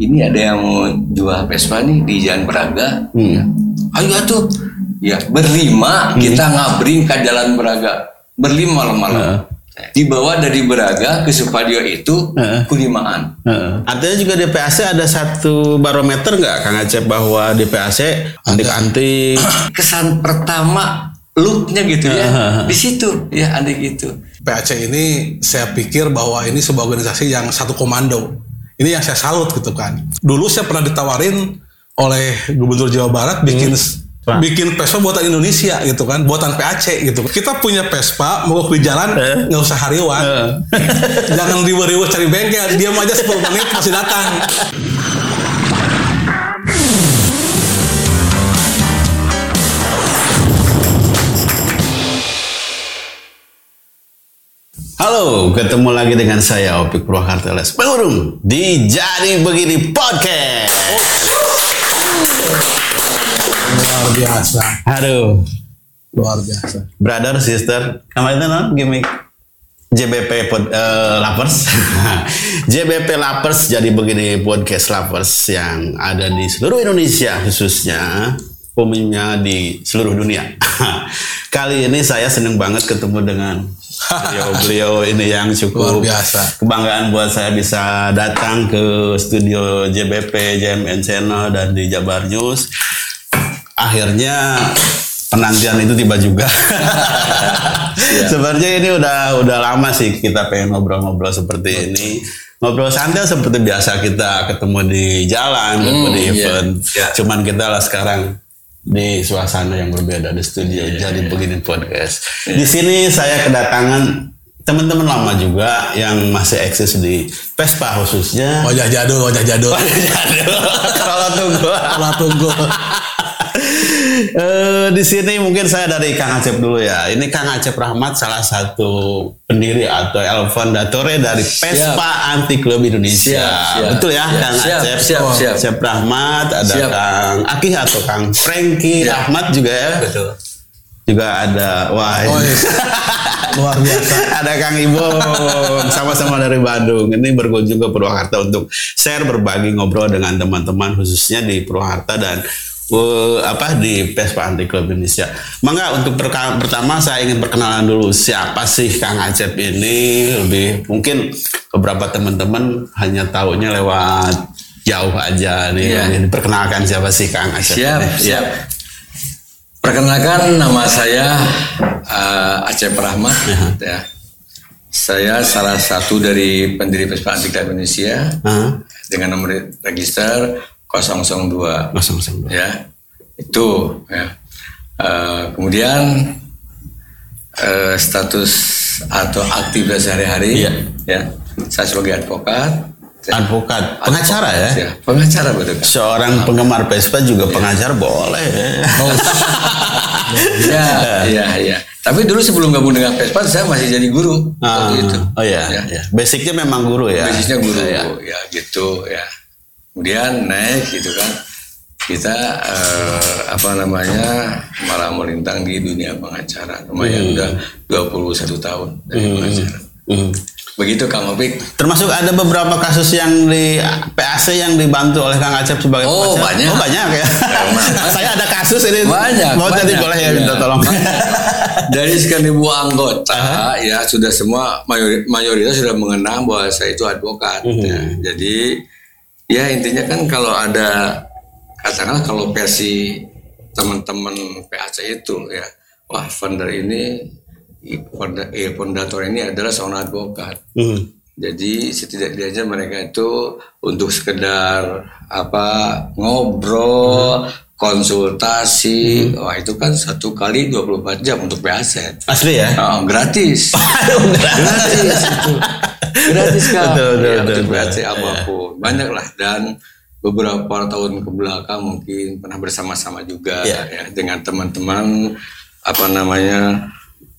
ini ada yang mau jual Vespa nih di Jalan Braga. Ya. Ayo atuh. Ya, berlima kita ngabring ke Jalan Braga. Berlima malam-malam. Dibawa dari Braga ke Supadio itu Heeh. kulimaan. Heeh. Artinya juga di PAC ada satu barometer nggak Kang Acep bahwa di PAC antik-antik Kesan pertama looknya gitu ya. Di situ ya ada gitu. PAC ini saya pikir bahwa ini sebuah organisasi yang satu komando. Ini yang saya salut gitu kan. Dulu saya pernah ditawarin oleh Gubernur Jawa Barat bikin Pak. bikin Vespa buatan Indonesia gitu kan, buatan PAC gitu. Kita punya Vespa, mogok di jalan nggak usah hariwan. Jangan riwa-riwa cari bengkel, diam aja 10 menit masih datang. Halo, ketemu lagi dengan saya Opik Purwakarta Les Pelurung. Di Jadi Begini Podcast. Luar biasa, Aduh, luar biasa. brother, sister, kemarin itu non? Gimmick JBP pod, eh, Lovers, JBP Lovers jadi begini podcast Lovers yang ada di seluruh Indonesia khususnya umumnya di seluruh dunia. Kali ini saya seneng banget ketemu dengan beliau-beliau ini yang cukup Luar biasa. kebanggaan buat saya bisa datang ke studio JBP JMN Channel dan di Jabar News. Akhirnya penantian itu tiba juga. Sebenarnya ini udah udah lama sih kita pengen ngobrol-ngobrol seperti ini. Ngobrol santai seperti biasa kita ketemu di jalan, ketemu di iya. event. Iya. Cuman kita lah sekarang di suasana yang berbeda di studio. Jadi begini podcast. Di sini saya kedatangan teman-teman lama juga yang masih eksis di Vespa khususnya. Wajah jadul, wajah jadul. Kalau tunggu. Kalau tunggu. Eh, di sini mungkin saya dari Kang Acep dulu ya. Ini Kang Acep Rahmat salah satu pendiri atau el fondatore dari Vespa Anti Club Indonesia. Siap, siap. Betul ya, Ya, Kang siap, Acep. siap, siap. Acep Rahmat, ada Siap. Kang Akih atau Kang Franky Ya. Rahmat juga ya. Betul. Juga ada wah Oh, iya. Luar biasa. ada Kang Ibon sama-sama dari Bandung. Ini berkunjung ke Purwakarta untuk share berbagi ngobrol dengan teman-teman khususnya di Purwakarta dan eh, apa di Vespa Anti Club Indonesia. Mangga untuk pertama saya ingin perkenalan dulu siapa sih Kang Acep ini lebih mungkin beberapa teman-teman hanya taunya lewat jauh aja nih. Iya. Ini Perkenalkan siapa sih Kang Acep? Siap, ini? siap. Perkenalkan nama saya uh, Acep Rahmat ya. Saya salah satu dari pendiri Vespa Anti Club Indonesia Hah? dengan nomor register 002 Langsung langsung. ya. Itu ya. Uh, kemudian uh, status atau aktivitas sehari-hari Iya. ya. Saya sebagai advokat Advokat, pengacara ya? ya. Pengacara betul kan? Seorang penggemar Vespa juga pengacara boleh. Ya, iya, iya. Tapi dulu sebelum gabung dengan Vespa, saya masih jadi guru Ah, waktu itu. Oh iya, Ya. ya. Basicnya memang guru ya. Basisnya guru, Ya. ya gitu, ya. Kemudian naik gitu kan. Kita eh, apa namanya malah melintang di dunia pengacara. Lumayan udah 21 tahun dari pengacara. Hmm. Begitu Kang Opik. Termasuk ada beberapa kasus yang di PAC yang dibantu oleh Kang Acep sebagai Oh, pengacara. banyak. Oh banyak ya. Saya ada kasus ini. Banyak, Mau tadi banyak. boleh ya Iya. minta tolong. Dari sekian ribu anggota ya sudah semua mayori- mayoritas sudah mengenang bahwa saya itu advokat. Mhm. ya. Jadi ya intinya kan kalau ada katakanlah kalau versi teman-teman PAC itu ya wah founder ini founder- eh, fondator ini adalah seorang advokat. Hmm. Jadi setidak-tidaknya mereka itu untuk sekedar apa ngobrol, konsultasi, wah itu kan satu kali 24 jam untuk PAC. Asli ya. Oh, gratis. Gratis itu. Gratis kan. Betul, betul, Ya, betul, untuk. PAC apa pun. Banyak lah dan beberapa tahun ke belakang mungkin pernah bersama-sama juga Iya. ya dengan teman-teman apa namanya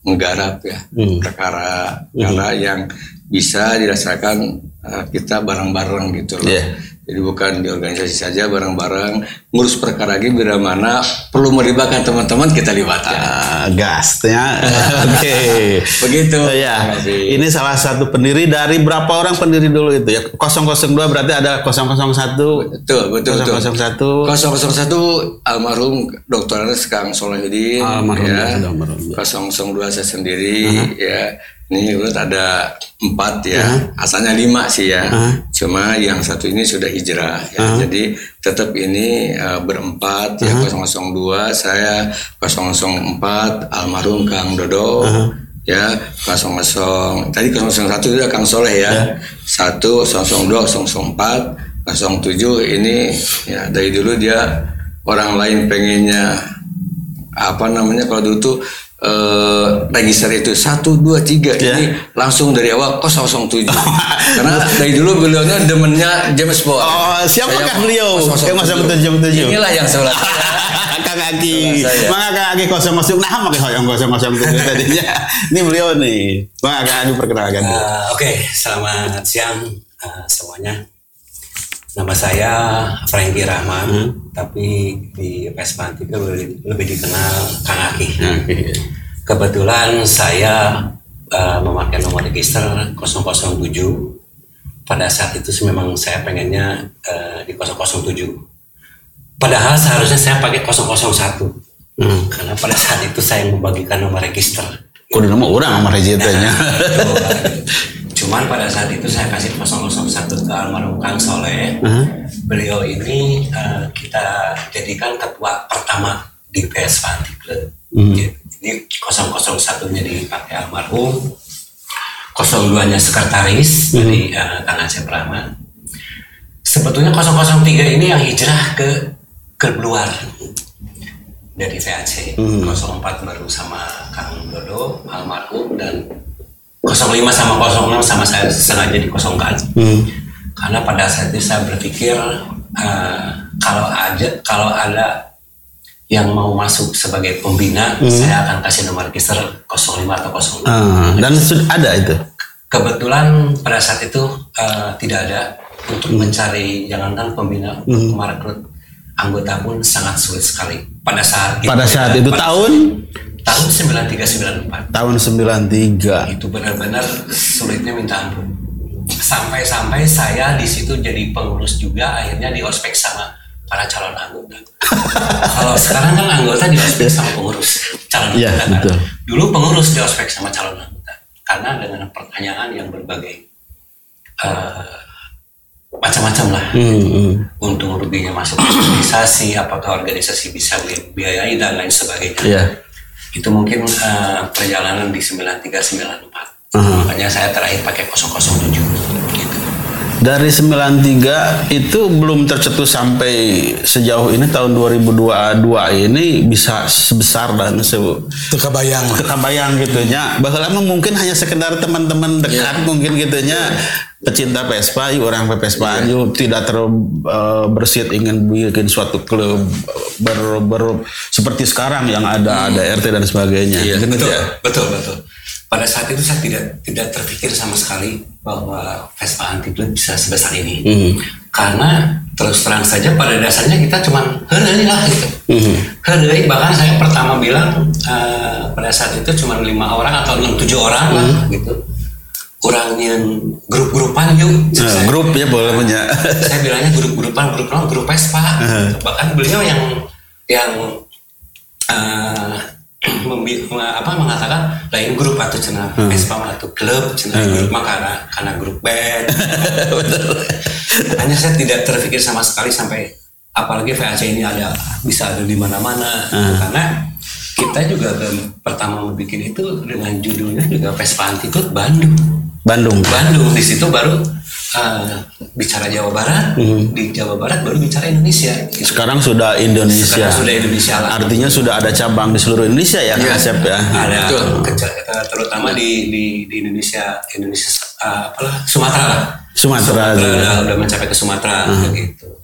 menggarap ya Hmm. perkara perkara yang bisa dirasakan uh, kita bareng-bareng gitu loh. Iya. Jadi bukan di organisasi saja bareng-bareng ngurus perkara lagi bila mana perlu melibatkan teman-teman kita libatkan. Ah, gasnya. Oke. Begitu. Ya. Kasih. Ini salah satu pendiri dari berapa orang pendiri dulu itu ya? 002 berarti ada 001 Betul, betul, betul. 001 001 almarhum Dr. Kang Solehudin Almarhum, ya. ya, almarhum, 002 saya sendiri ya. Ini urut ada empat ya. Asalnya lima sih ya. Cuma yang satu ini sudah hijrah ya. Jadi tetap ini eh, berempat ya 002 saya 004 almarhum Kang Dodo ya 00 tadi 001 itu Kang Soleh ya. Satu 002 004 07 ini ya dari dulu dia orang lain pengennya apa namanya kalau dulu tuh eh, register itu satu dua tiga Ya. ini langsung dari awal 007 karena dari dulu beliaunya demennya James Bond. Oh, siapakah beliau? 007. Yang masa betul jam tujuh. Inilah yang sebelah. Kang Aki. Bang Kang Aki kosong masuk nah pakai yang kosong kosong itu tadinya. Ini beliau nih, Bang Kang Aki perkenalkan. Uh, Oke, selamat siang uh, semuanya. Nama saya Franky Rahman, Hmm. tapi di Vespa Antika lebih, lebih dikenal Kang Aki. Oke. Kebetulan saya uh, memakai nomor register 007. Pada saat itu sih memang saya pengennya uh, di 007. Padahal seharusnya saya pakai 001. Hmm. Karena pada saat itu saya membagikan nomor register. Kudu nama orang sama rejitanya. Cuman pada saat itu saya kasih 001 ke almarhum Kang Soleh. Hah? Beliau ini eh, kita jadikan ketua pertama di PS Fanti Club. Jadi 001-nya dipakai almarhum. 02-nya sekretaris dari eh, Kang Aceh Prama. Sebetulnya 003 ini yang hijrah ke klub luar dari VAC. 04 baru sama Kang Dodo, almarhum dan 05 sama 06 sama saya sengaja dikosongkan. Karena pada saat itu saya berpikir eh, kalau aja kalau ada yang mau masuk sebagai pembina, saya akan kasih nomor register 05 atau 06. Ah, dan sudah ada itu. Kebetulan pada saat itu eh, tidak ada untuk mencari jangankan pembina untuk merekrut anggota pun sangat sulit sekali pada saat itu. Pada saat itu pada tahun tahun 9394 tahun 93. itu benar-benar sulitnya minta ampun. Sampai-sampai saya di situ jadi pengurus juga akhirnya di ospek sama para calon anggota. Kalau sekarang kan anggota di ospek sama pengurus calon Iya, anggota. kan? betul. Dulu pengurus di ospek sama calon anggota. Karena dengan pertanyaan yang berbagai eh, macam-macam lah. Hmm, hmm. Untung ruginya masuk organisasi, apakah organisasi bisa biayai dan lain sebagainya Iya. itu mungkin eh, perjalanan di 9394 makanya saya terakhir pakai 007 gitu Dari 93 itu belum tercetus sampai sejauh ini tahun 2022 ini bisa sebesar dan se Itu kebayang lah. kebayang gitu nya. Bahwa lama mungkin hanya sekedar teman-teman dekat mungkin gitu nya. Pecinta Vespa orang Vespa yuk tidak terlalu bersit ingin bikin suatu klub ber, ber- seperti sekarang yang ada ada RT dan sebagainya. Iya, Gitu betul ya. betul betul pada saat itu saya tidak tidak terpikir sama sekali bahwa Vespa anti Club bisa sebesar ini. Karena terus terang saja pada dasarnya kita cuma heureuy lah gitu. Heureuy, bahkan saya pertama bilang eh, pada saat itu cuma lima orang atau enam tujuh orang lah gitu. Kurangnya grup-grupan yuk. Nah, Saya- grup ya boleh punya. Saya bilangnya grup-grupan grup grup grup Vespa bahkan beliau yang yang eh, membi- me- apa mengatakan lain grup atau cina Vespa mah atau klub cina grup mah karena karena grup band. Hanya saya tidak terpikir sama sekali sampai apalagi VAC ini ada bisa ada di mana-mana. Karena kita juga pertama membuat itu dengan judulnya juga Vespa Anti Bandung Bandung. Bandung. Di situ baru uh, bicara Jawa Barat di Jawa Barat baru bicara Indonesia. Gitu. sekarang sudah Indonesia. Sekarang sudah Indonesia lah. artinya sudah ada cabang di seluruh Indonesia ya Kang Asep ya? Ada Betul. keca- eh, terutama di, di di Indonesia Indonesia uh, apalah Sumatera lah. Sumatera, udah, udah mencapai ke Sumatera gitu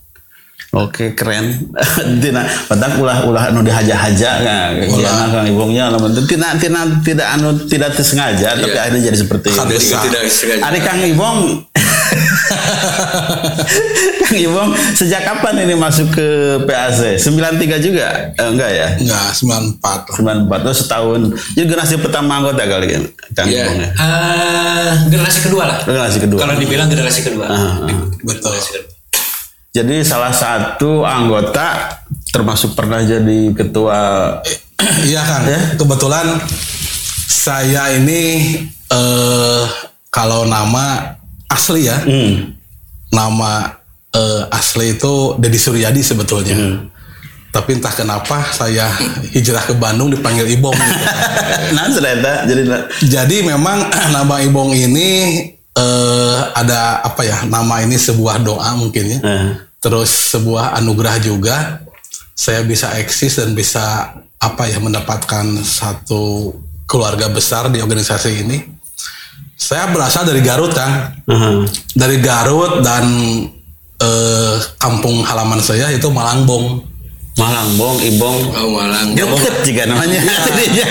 Oke keren. Tina, padahal ulah ulah anu dihaja-haja kan. Ulah kang ibungnya lamun tina tina tidak anu tidak tersengaja tapi akhirnya jadi seperti itu. Tidak sengaja. Ari Kang Ibong Kang Ibong, sejak kapan ini masuk ke PAC? 93 juga? Eh, enggak ya? Enggak, 94 lah. 94 itu setahun. Jadi generasi pertama anggota kali kan? Kang Iya. Ibong ya? Eh, generasi kedua lah. Generasi kedua. Kalau dibilang generasi kedua. Ah, ah. Betul. Generasi kedua. Jadi salah satu anggota termasuk pernah jadi ketua Iya Kang, Ya. kebetulan saya ini eh kalau nama asli ya, hmm, nama eh, asli itu Deddy Suryadi sebetulnya. Hmm. Tapi entah kenapa saya hijrah ke Bandung dipanggil Ibong. gitu. nah ternyata jadi Jadi memang nama Ibong ini eh ada apa ya? Nama ini sebuah doa mungkin ya. eh, Terus sebuah anugerah juga saya bisa eksis dan bisa apa ya mendapatkan satu keluarga besar di organisasi ini. Saya berasal dari Garut kan, uh, dari Garut dan eh, kampung halaman saya itu Malangbong. Malangbong, Ibong, Oh Malang. deket juga namanya. Jadinya.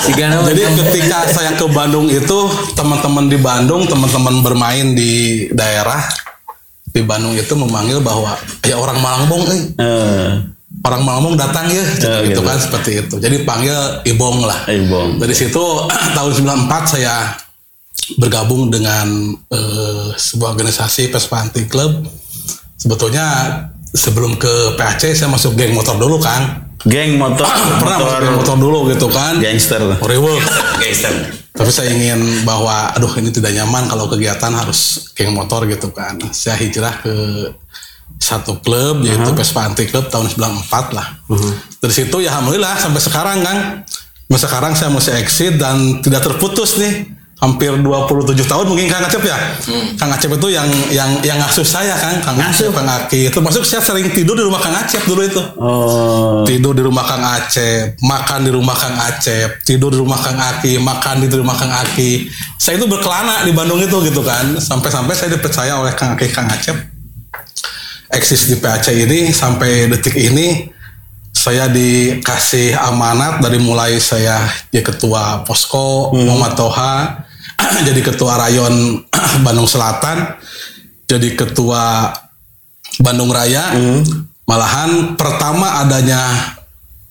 Tiga nama. Jadi ketika saya ke Bandung itu teman-teman di Bandung, teman-teman bermain di daerah di Bandung itu memanggil bahwa ya orang Malangbong, eh. Eh, orang Malangbong datang ya, gitu, Oh, gitu. kan seperti itu. Jadi panggil Ibong lah. Ibong. Dari situ tahun 94 saya bergabung dengan eh, sebuah organisasi Vespa Anti Club. Sebetulnya sebelum ke PAC saya masuk geng motor dulu Kang. Geng motor, Pernah masuk motor geng motor dulu gitu kan. gangster. Rewolf. Gangster. Tapi saya ingin bahwa aduh ini tidak nyaman kalau kegiatan harus geng motor gitu kan. Saya hijrah ke satu klub yaitu Vespa Anti Club tahun 94 lah. Dari situ ya alhamdulillah sampai sekarang kan. Sampai sekarang saya masih exit dan tidak terputus nih. Hampir 27 tahun mungkin Kang Acep ya. Kang Acep itu yang yang yang ngasuh saya kan, Kang Acep, Kang Aki. Termasuk saya sering tidur di rumah Kang Acep dulu itu. Oh, tidur di rumah Kang Acep, makan di rumah Kang Acep, tidur di rumah Kang Aki, makan di rumah Kang Aki. Saya itu berkelana di Bandung itu gitu kan, sampai-sampai saya dipercaya oleh Kang Aki, Kang Acep, eksis di PAC ini sampai detik ini saya dikasih amanat dari mulai saya jadi ketua posko Muhammad Toha, jadi ketua rayon Bandung Selatan, jadi ketua Bandung Raya, malahan pertama adanya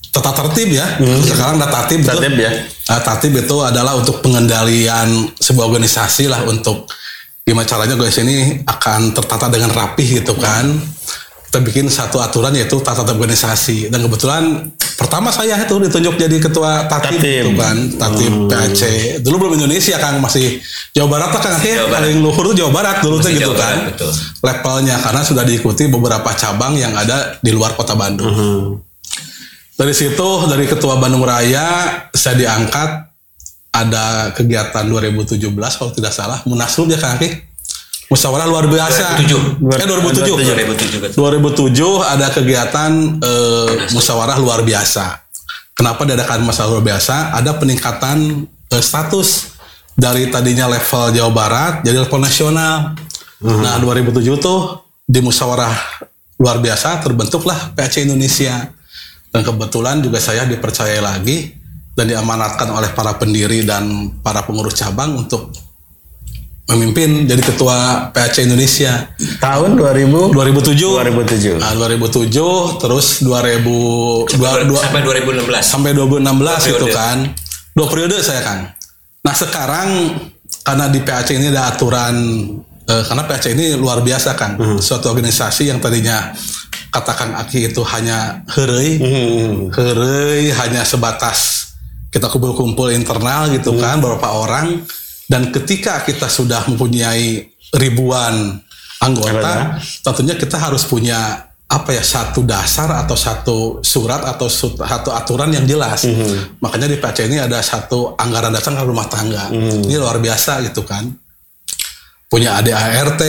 tata tertib ya, sekarang ada tatib, itu- ya. Nah, tatib itu adalah untuk pengendalian sebuah organisasi lah untuk gimana caranya organisasi ini akan tertata dengan rapih gitu kan. Kita bikin satu aturan yaitu tata organisasi dan kebetulan pertama saya itu ditunjuk jadi ketua tatib, Tatib. gitu kan, tatib PAC. Dulu belum Indonesia Kang masih Jawa Barat lah Jawa Barat. paling luhur itu Jawa Barat dulu tuh gitu Jawa kan. Barat, betul. Levelnya karena sudah diikuti beberapa cabang yang ada di luar kota Bandung. Dari situ dari ketua Bandung Raya saya diangkat ada kegiatan 2017 kalau tidak salah Munaslup ya Kang Aki. Musyawarah luar biasa. 2007. Eh 2007. 2007 betul. 2007 ada kegiatan eh, musyawarah luar biasa. Kenapa diadakan musyawarah luar biasa? Ada peningkatan eh, status dari tadinya level Jawa Barat jadi level nasional. Nah 2007 tuh di musyawarah luar biasa terbentuklah PAC Indonesia. Dan kebetulan juga saya dipercaya lagi dan diamanatkan oleh para pendiri dan para pengurus cabang untuk memimpin jadi ketua PAC Indonesia. Tahun 2000 2007 2007. Nah, 2007 terus 2000 dua, dua, Sampai 2016. sampai 2016 itu kan. Dua periode saya kan. Nah, sekarang karena di PAC ini ada aturan eh, karena PAC ini luar biasa kan. Suatu organisasi yang tadinya katakan Aki itu hanya herei, Hmm. herei hanya sebatas kita kumpul-kumpul internal gitu kan beberapa orang dan ketika kita sudah mempunyai ribuan anggota tentunya kita harus punya apa ya satu dasar atau satu surat atau satu aturan yang jelas. Makanya di PAC ini ada satu anggaran dasar rumah tangga. Ini luar biasa gitu kan. Punya ADART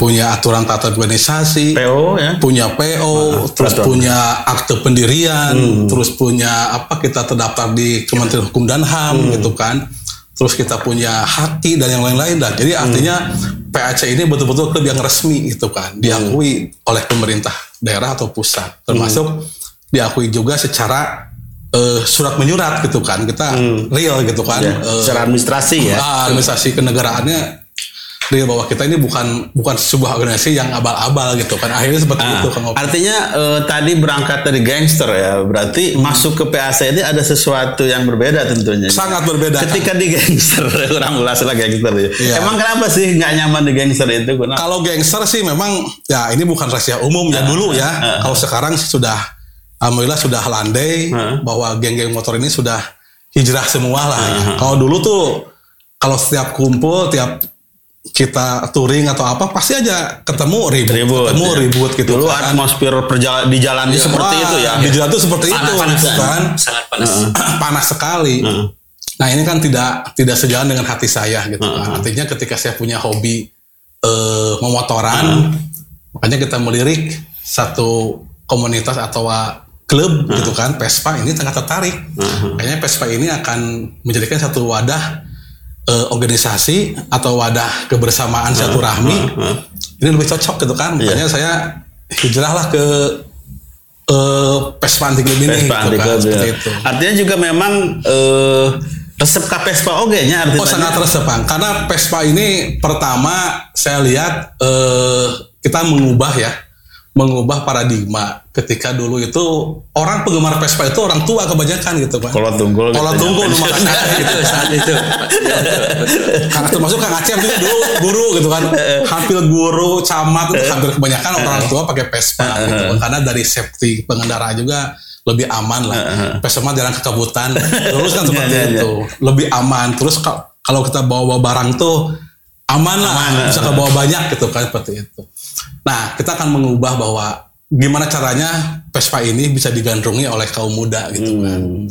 punya aturan tata organisasi PO ya. punya PO, terus peraturan. punya akte pendirian, terus punya apa kita terdaftar di Kementerian Hukum dan HAM gitu kan. Terus kita punya haki dan yang lain-lain dan jadi artinya PAC ini betul-betul klub yang resmi gitu kan, diakui oleh pemerintah daerah atau pusat, termasuk diakui juga secara eh, surat menyurat gitu kan. Kita real gitu kan. Ya, eh, secara administrasi ya. Ah, administrasi kenegaraannya dia bahwa kita ini bukan bukan sebuah organisasi yang abal-abal gitu kan akhirnya seperti Ah, itu Opik. artinya eh, tadi berangkat dari gangster ya, berarti masuk ke PAC ini ada sesuatu yang berbeda tentunya. sangat berbeda. Ketika di gangster, kurang ulas lah gangster ya. Iya. Emang kenapa sih nggak nyaman di gangster itu? Kenapa? Kalau gangster sih memang ya ini bukan rahasia umum ya dulu ya. Kalau sekarang sih sudah alhamdulillah sudah landai Heeh. bahwa geng-geng motor ini sudah hijrah semua lah. ya. Kalau dulu tuh kalau setiap kumpul tiap kita touring atau apa pasti aja ketemu ribut, Ribut, ketemu ya. ribut gitu Dulu kan. atmosfer di jalan itu seperti Wah, itu ya. Di jalan tuh seperti itu panas, gitu kan. sangat panas. panas sekali. Nah ini kan tidak tidak sejalan dengan hati saya gitu kan. Artinya ketika saya punya hobi eh, memotoran, makanya kita melirik satu komunitas atau uh, klub gitu kan, Vespa ini sangat tertarik. Kayaknya Vespa ini akan menjadikan satu wadah eh, organisasi atau wadah kebersamaan silaturahmi. Ini lebih cocok gitu kan. Makanya saya hijrahlah ke eh, Vespa anti club ini gitu kan, club, ya. itu. Artinya juga memang eh, resep ke Vespa oke nya artinya. Oh sangat resep Bang. Karena Vespa ini pertama saya lihat eh, kita mengubah ya, mengubah paradigma. Ketika dulu itu orang penggemar Vespa itu orang tua kebanyakan gitu kan. Kalau tunggul. Kalau gitu, tunggul nyampe. rumah saya itu saat itu. Kang termasuk Kang Aceh juga dulu guru gitu kan. Hampir guru, camat itu hampir kebanyakan orang tua pakai Vespa gitu kan. Karena dari safety pengendara juga lebih aman lah. Vespa mah jarang kekebutan. Terus kan seperti Iya, iya, itu. Lebih aman. Terus ka- kalau kita bawa barang tuh aman lah. Bisa kebawa banyak gitu kan seperti itu. Nah, kita akan mengubah bahwa gimana caranya Vespa ini bisa digandrungi oleh kaum muda gitu kan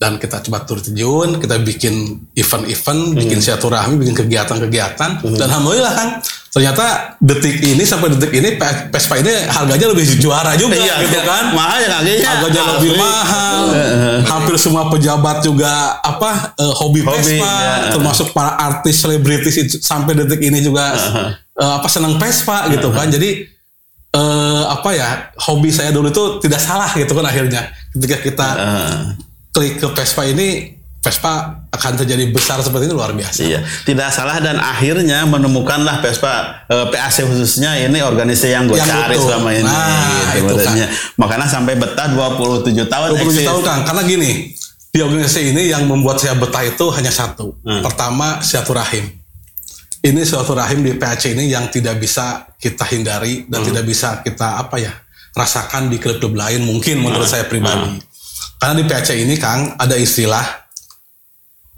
dan kita coba turun terjun, kita bikin event-event, bikin silaturahmi, bikin kegiatan-kegiatan, dan alhamdulillah kan ternyata detik ini sampai detik ini P- Vespa ini harganya lebih juara juga Iya, gitu iya. kan. Mahal ya harganya. Harganya lebih Asli. mahal. Hampir semua pejabat juga apa eh, hobi, Hobi, Vespa, ya. termasuk para artis selebritis sampai detik ini juga eh, apa senang Vespa gitu kan. Jadi eh, apa ya hobi saya dulu itu tidak salah gitu kan akhirnya ketika kita Eh, klik ke Vespa ini Vespa akan terjadi besar seperti ini luar biasa. Iya, tidak salah dan akhirnya menemukanlah Vespa eh, PAC khususnya ini organisasi yang gue Yang cari utuh. selama ini. Nah, gitu, itu makanya, makanya sampai betah 27 tahun 27 eksis. tahun Kang, karena gini, di organisasi ini yang membuat saya betah itu hanya satu. Hmm. Pertama, silaturahim. Ini silaturahim di PAC ini yang tidak bisa kita hindari Hmm. dan tidak bisa kita apa ya rasakan di klub-klub lain mungkin menurut Hmm. saya pribadi. Karena di PAC ini Kang ada istilah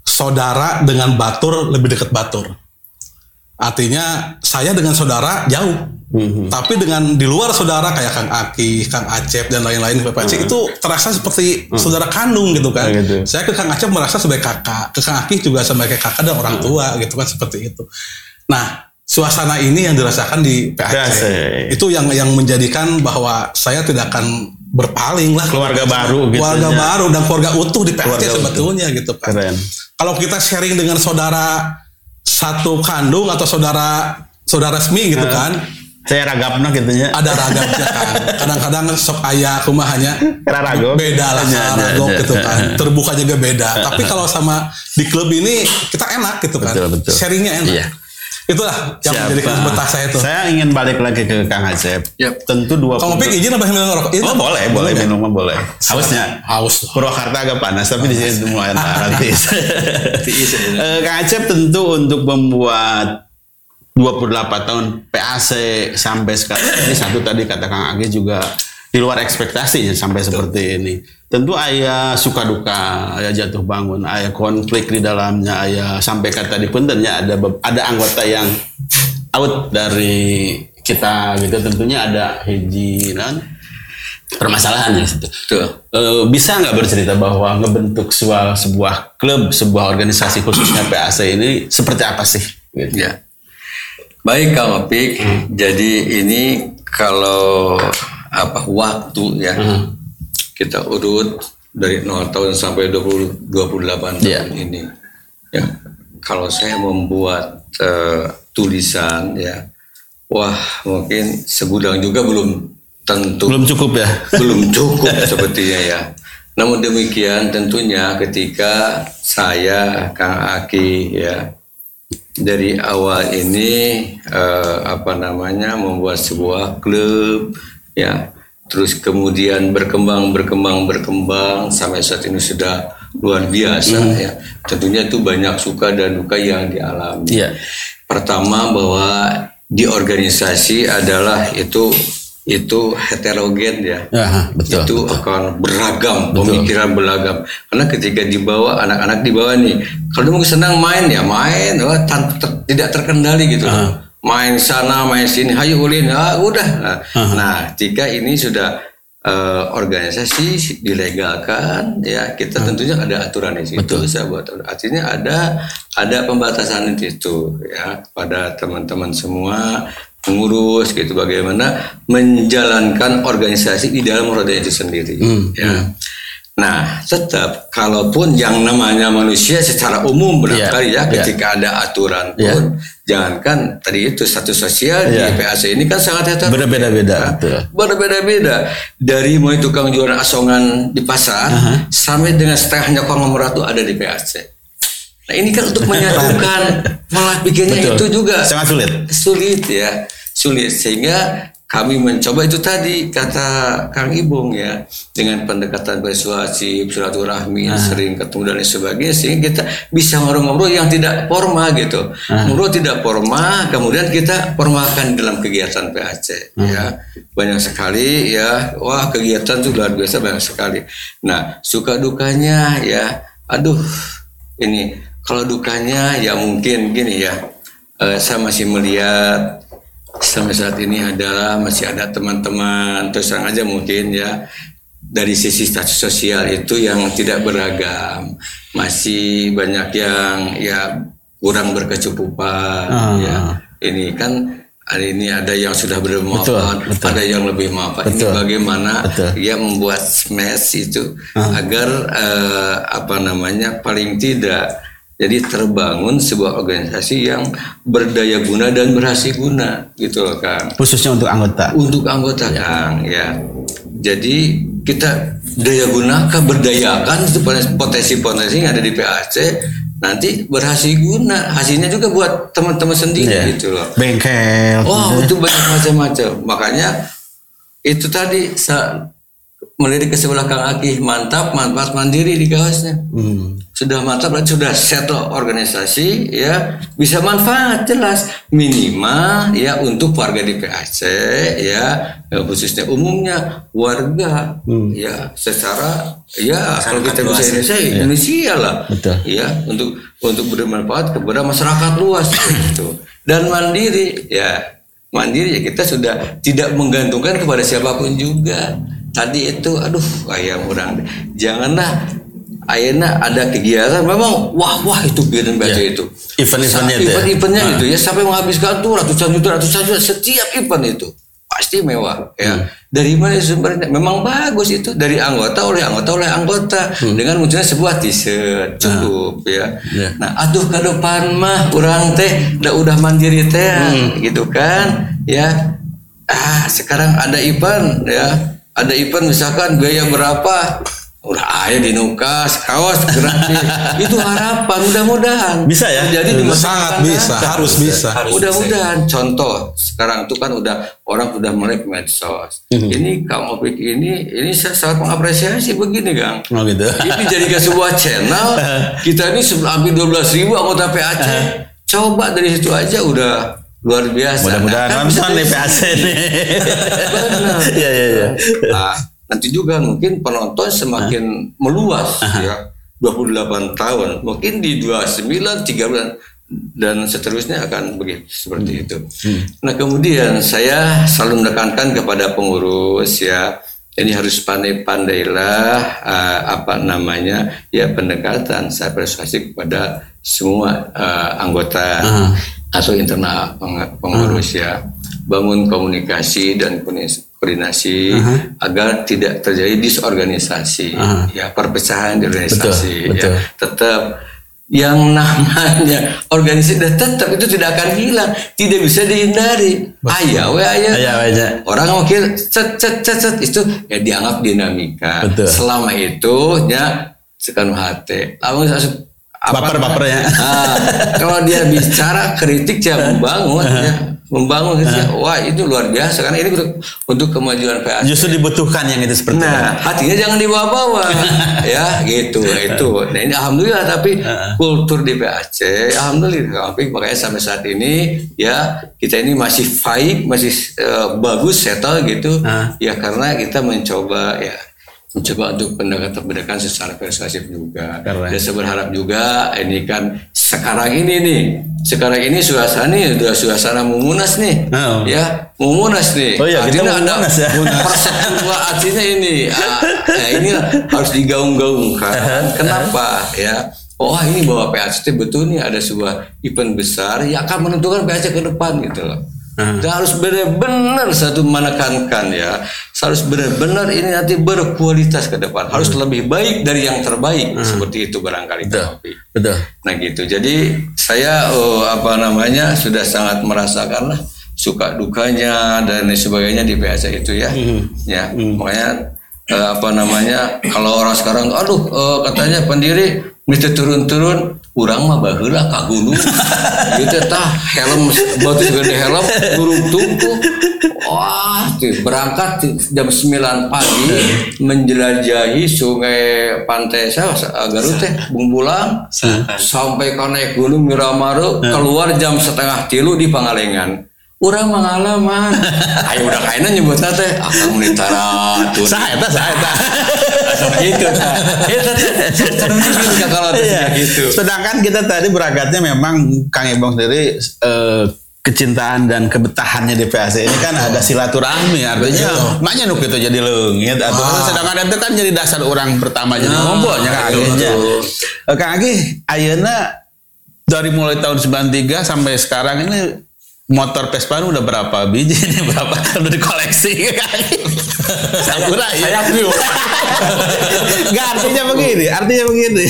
saudara dengan batur lebih dekat batur. Artinya saya dengan saudara jauh. Hmm. Tapi dengan di luar saudara kayak Kang Aki, Kang Acep dan lain-lain PPC itu terasa seperti saudara kandung gitu kan. Hmm. Gitu. Saya ke Kang Acep merasa sebagai kakak, ke Kang Aki juga sebagai kakak dan orang Hmm. tua gitu kan seperti itu. Nah, suasana ini yang dirasakan di PAC. PAC. Itu yang yang menjadikan bahwa saya tidak akan berpaling lah Keluarga baru gitu keluarga ya. baru dan keluarga utuh di PAC Keluarga utuh. sebetulnya gitu kan. Keren. Kalau kita sharing dengan saudara satu kandung atau saudara saudara resmi gitu kan, Saya ragapna gitu nya. ada ragamnya kan. Kadang-kadang sok ayah kumahanya Ragop. beda lah Ya, ya, ragop ya. gitu kan. Terbuka juga beda. Tapi kalau sama di klub ini kita enak gitu kan. Betul, betul. Sharingnya enak. Iya. Itulah yang Siapa? menjadikan betah saya itu. Saya ingin balik lagi ke Kang Acep. Yap. Tentu dua. Kalau ngopi izin apa minum rokok? Izin Oh boleh, boleh ya? minum mah boleh. Hausnya. Haus. Purwakarta agak panas, tapi di sini mulai nantis. Tiis, ya. Eh, Kang Acep tentu untuk membuat 28 tahun PAC sampai sekarang ini satu tadi kata Kang Agi juga di luar ekspektasinya sampai seperti ini. Tentu ayah suka duka, ayah jatuh bangun, ayah konflik di dalamnya, ayah sampai kata di puntennya ada ada anggota yang out dari kita gitu. Tentunya ada hiji non permasalahannya situ. Eh, bisa nggak bercerita bahwa ngebentuk sebuah sebuah klub, sebuah organisasi khususnya PAC ini seperti apa sih? Gitu. Ya. Baik Kang Opik, jadi ini kalau apa waktu ya kita urut dari 0 tahun sampai 20 28 tahun Iya. ini. Ya, kalau saya membuat eh, tulisan ya, wah mungkin segudang juga belum tentu Belum cukup ya? belum cukup sepertinya ya. Namun demikian tentunya ketika saya Kang Aki ya dari awal ini eh, apa namanya membuat sebuah klub ya terus kemudian berkembang berkembang berkembang sampai saat ini sudah luar biasa ya. Tentunya itu banyak suka dan duka yang dialami. Iya. pertama bahwa di organisasi adalah itu itu heterogen ya. Aha, betul. itu akan beragam pemikiran beragam. Karena ketika dibawa anak-anak dibawa nih kalau mau senang main ya main. Tan- ter- tidak terkendali gitu main sana main sini. Hayu ulin. Ah udah. Nah, nah jika ini sudah eh, organisasi dilegalkan ya kita tentunya ada aturan di situ saya buat artinya ada ada pembatasan di situ ya pada teman-teman semua pengurus gitu bagaimana menjalankan organisasi di dalam roda itu sendiri ya nah tetap kalaupun yang namanya manusia secara umum barangkali ya Iya. ketika ada aturan pun jangankan tadi itu status sosial Iya. di PAC ini kan sangat heterogen Berbeda-beda, betul. berbeda-beda dari mulai tukang jualan asongan di pasar sampai dengan setengah nyokong nomor satu ada di PAC. Nah ini kan untuk menyatukan malah bikinnya Betul. itu juga Sangat sulit. sulit ya sulit sehingga kami mencoba itu tadi kata Kang Ibung ya dengan pendekatan persuasif silaturahmi sering ketemu dan sebagainya sehingga kita bisa ngobrol-ngobrol yang tidak formal gitu. Ngobrol tidak formal kemudian kita formalkan dalam kegiatan PAC ya. Banyak sekali ya. Wah kegiatan itu luar biasa banyak sekali. Nah suka dukanya ya. Aduh ini kalau dukanya ya mungkin gini ya eh, saya masih melihat sampai saat ini adalah masih ada teman-teman terus terang aja mungkin ya dari sisi status sosial itu yang tidak beragam masih banyak yang ya kurang berkecukupan Ah. ya ini kan hari ini ada yang sudah Betul, betul. ada yang lebih manfaat ini bagaimana Betul. dia membuat smash itu agar eh, apa namanya paling tidak jadi terbangun sebuah organisasi yang berdaya guna dan berhasil guna gitu loh Kang Khususnya untuk anggota. untuk anggota Kang ya jadi kita daya gunakan berdayakan itu potensi-potensi yang ada di PAC nanti berhasil guna hasilnya juga buat teman-teman sendiri Iya. gitu loh Bengkel. Wow, itu banyak macam-macam. Makanya itu tadi melirik ke sebelah Kang Aki mantap, mantap mandiri di kawasnya. Hmm. Sudah mantap dan sudah settle organisasi ya bisa manfaat jelas. Minimal ya untuk warga di PAC ya ya, khususnya umumnya warga ya secara ya kalau kita bisa Indonesia Indonesia lah Betul. ya untuk untuk bermanfaat kepada masyarakat luas gitu. Dan mandiri ya mandiri ya kita sudah tidak menggantungkan kepada siapa pun juga. Tadi itu aduh ayam orang janganlah Ayeuna ada kegiatan. Memang wah wah itu kegiatan baca Ya. itu. Event-eventnya itu ya? event-eventnya itu ya. Sampai menghabiskan tuh ratusan juta ratusan juta. Setiap event itu pasti mewah ya. Hmm. dari mana sumbernya? Memang bagus itu. Dari anggota oleh anggota oleh anggota. Dengan munculnya sebuah t-shirt cukup ya. Hmm. Ya. nah aduh ke depan mah kurang teh udah udah mandiri teh Hmm. gitu kan ya. Ah sekarang ada event ya. Ada event misalkan biaya berapa udah aja di nukas kaos gratis itu harapan mudah-mudahan Bisa ya? jadi di Sangat bisa, datang. harus bisa. Mudah-mudahan contoh sekarang itu kan udah orang udah melek medsos. Mhm. Ini Kang Opik ini ini saya sangat mengapresiasi begini Kang. Oh gitu. Ini jadikan sebuah channel kita ini hampir 12 ribu anggota PAC. Coba dari situ aja udah luar biasa. Mudah-mudahan Nah, kan bisa nonton nih PAC nih. Benar. Iya iya iya. Nah, nanti juga mungkin penonton semakin meluas ya. 28 tahun, mungkin di 29, 30 dan seterusnya akan begitu seperti itu. Nah, kemudian saya selalu menekankan kepada pengurus ya, ini harus pandai-pandailah eh, apa namanya ya pendekatan. Saya persuasi kepada semua eh, anggota atau internal peng- pengurus ya bangun komunikasi dan koordinasi- koordinasi agar tidak terjadi disorganisasi ya perpecahan di organisasi Betul, betul. ya tetap yang namanya organisasi dan tetap itu tidak akan hilang tidak bisa dihindari. Ayah we ayah Ayah orang mungkin cet cet cet cet, itu ya dianggap dinamika. Betul. selama itu ya sekarang hati. Asup apa Baper-baper ya. Ah, kalau dia bicara kritik ya membangun ya membangun gitu ya. wah itu luar biasa. Karena ini untuk, untuk kemajuan PAC Justru dibutuhkan yang itu seperti itu. Nah, hatinya jangan dibawa-bawa, ya gitu. Itu. Nah ini alhamdulillah tapi kultur di PAC, alhamdulillah tapi makanya sampai saat ini ya kita ini masih baik, masih eh, bagus settle gitu, ya karena kita mencoba ya mencoba untuk pendekatan-pendekatan secara persuasif juga. Keren. Dan saya berharap juga ini kan sekarang ini nih, sekarang ini suasana nih udah suasana mumunas nih, Oh. ya mumunas nih. Oh iya, kita Artinya ada ya. persatuan artinya ini ah, ya ini harus digaung-gaungkan kenapa ya oh ini bahwa PACT betul nih ada sebuah event besar yang akan menentukan PAC ke depan gitu loh dan harus benar-benar satu menekankan ya. Harus benar-benar ini nanti berkualitas ke depan. Harus lebih baik dari yang terbaik. Seperti itu barangkali Opi. Betul. Nah gitu. Jadi saya oh, apa namanya sudah sangat merasakan lah. Suka dukanya dan lain sebagainya di PAC itu ya. Ya makanya eh, apa namanya kalau orang sekarang aduh eh, katanya pendiri mesti turun-turun kurang mah baheula ka gunung. Gitu tah helm batu segede helm turun tuku wah tuh, berangkat jam 9 pagi menjelajahi sungai pantai saya Garut teh Bumbulang sampai ke naik gunung Miramaru keluar jam setengah tilu di Pangalengan. Urang pengalaman. Ayo udah kayaknya nyebut teh akan menitara. Sah eta, sah gitu. Itu juga kalau Iya. gitu. Sedangkan kita tadi berangkatnya memang Kang Ibong sendiri eh, kecintaan dan kebetahannya di PAC ini kan ada silaturahmi artinya maknya nuk itu jadi leungit atau sedangkan itu kan jadi dasar orang pertama jadi ngobrolnya Kang Agi nya. Eh, Kang Agi ayeuna dari mulai tahun 93 sampai sekarang ini motor Vespa udah berapa biji ini berapa udah dikoleksi Kang Agi? Saya ya. Enggak artinya begini, artinya begini.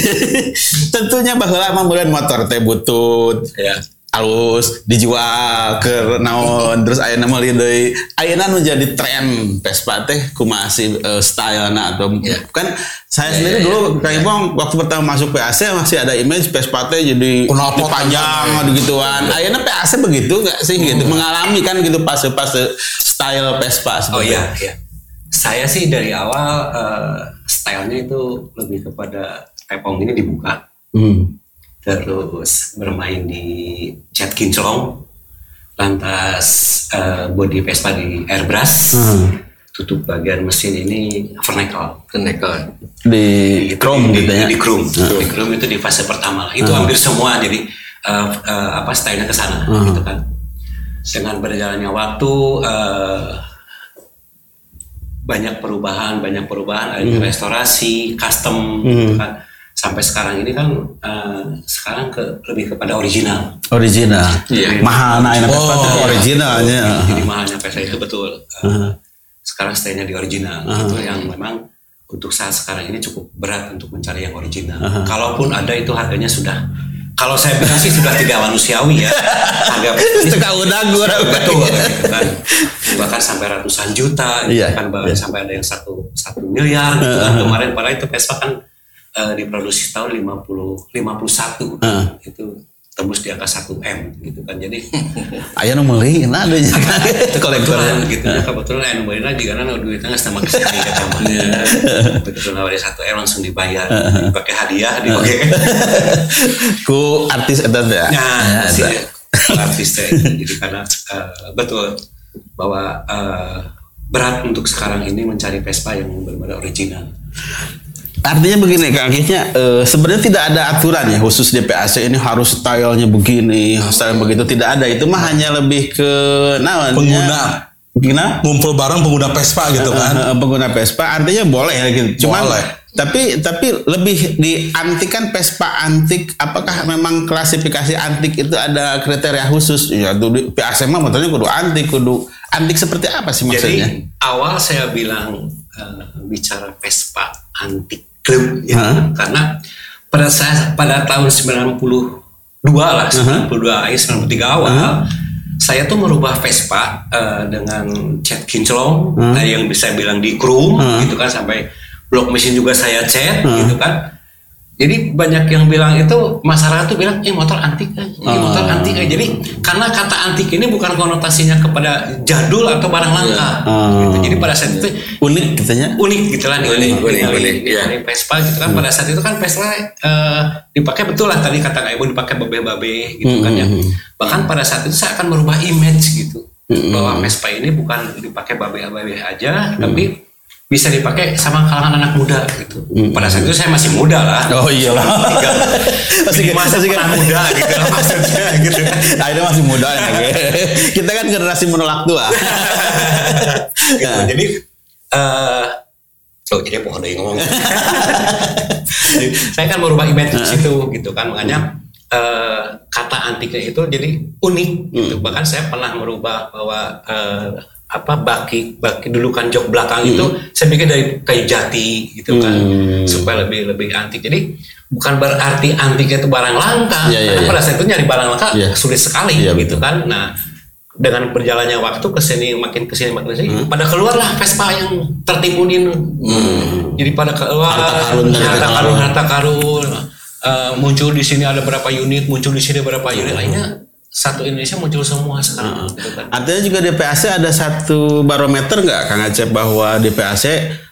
Tentunya bahwa kemudian motor teh butut, Ya. Halus dijual ke naon terus ayeuna mah deui. Ayeuna nu jadi tren Vespa teh kumaha sih eh, stylena atau kan saya sendiri dulu Kang Ibong waktu pertama masuk PAC masih ada image Vespa teh jadi Kenapa panjang gituan ayeuna PAC begitu enggak sih gitu? Mengalami kan gitu fase-fase style Vespa Oh iya, iya. Saya sih dari awal eh, stylenya itu lebih kepada tepong ini dibuka, Hmm. Terus bermain di cat kinclong, lantas eh, body Vespa di airbrush, tutup bagian mesin ini vernacle. Kenekan. di chrome di, gitu ya di chrome, di chrome itu di fase pertama lah. Itu hampir semua jadi eh, eh, apa stylenya ke sana gitu kan. Dengan berjalannya waktu eh, banyak perubahan, banyak perubahan, ada restorasi, custom gitu kan. Sampai sekarang ini kan eh, sekarang ke lebih kepada original. original Iya. mahal nah enak teh Oh. originalnya Jadi mahalnya PSA itu betul. Eh, Sekarang stylenya di original. Itu yang memang untuk saat sekarang ini cukup berat untuk mencari yang original. Kalaupun ada itu harganya sudah kalau saya bilang sih sudah tidak manusiawi ya. Harga Teka udah gua betul gitu kan. Bahkan sampai ratusan juta gitu Iya, kan bahkan iya. sampai ada yang satu satu miliar gitu kan. Kemarin padahal itu Vespa kan eh, diproduksi tahun 50 51 itu tembus di angka 1 M gitu kan. Jadi Ayo nu meuli nah ada kolektor kebetulan gitu. Ya kebetulan anu balik lagi karena nu duitnya nggak sama ke sini ya teman betul satu M langsung dibayar. Pakai hadiah dipakai. Ku artis eta teh. nah Ya, si artis teh jadi karena eh, betul bahwa eh, berat untuk sekarang ini mencari Vespa yang benar-benar original Artinya begini Kang Akisnya eh, sebenarnya tidak ada aturan ya khusus di PAC ini harus stylenya begini, style begitu tidak ada. Itu mah hanya lebih ke naon Pengguna. Gimana? ngumpul bareng pengguna Vespa gitu kan Eh, eh, pengguna Vespa artinya boleh ya gitu. Cuman Boleh. tapi tapi lebih diantikan Vespa antik apakah memang klasifikasi antik itu ada kriteria khusus ya tuh di PAC mah motornya kudu antik kudu antik seperti apa sih maksudnya? Jadi awal saya bilang eh, bicara Vespa antik klub ya, Hah? karena pada saat pada tahun 92 lah 92 akhir 93 awal saya tuh merubah Vespa eh, dengan cat kinclong eh, yang bisa bilang di chrome gitu kan sampai blok mesin juga saya cat gitu kan jadi banyak yang bilang itu masyarakat tuh bilang, eh motor antik, eh. ini motor antik. eh." Jadi karena kata antik ini bukan konotasinya kepada jadul atau barang langka. Gitu. Jadi pada saat itu Unik katanya. unik gitu lah nih Unik, unik unik, unik, iya. Dari Vespa gitu kan pada saat itu kan Vespa eh, dipakai betul lah tadi kata Kak Ibu dipakai babe-babe gitu kan ya bahkan pada saat itu saya akan merubah image gitu bahwa Vespa ini bukan dipakai babe-babe aja tapi bisa dipakai sama kalangan anak muda gitu pada saat itu saya masih muda lah Oh iyalah. masih saya masih pernah muda gitu lah maksudnya gitu kan Akhirnya masih muda ya. Kita kan generasi menolak tua. gitu. Jadi eh oh jadi pohon yang ngomong. Jadi, saya kan merubah image di situ gitu kan makanya eh, kata antiknya itu jadi unik gitu. Bahkan saya pernah merubah bahwa eh, apa baki baki dulu kan jok belakang itu saya bikin dari kayu jati gitu kan supaya lebih lebih antik. Jadi bukan berarti antik itu barang langka. Iya, iya, Karena iya. pada saat itu nyari barang langka Iya. sulit sekali Iya, gitu kan. Nah, dengan berjalannya waktu ke sini makin ke sini makin ke sini pada keluarlah Vespa yang tertimbunin jadi pada keluar Harta karun harta karun harta karun Eh, muncul di sini ada berapa unit muncul di sini berapa unit lainnya satu Indonesia muncul semua sekarang gitu kan. Artinya juga di PAC ada satu barometer nggak Kang Acep bahwa di PAC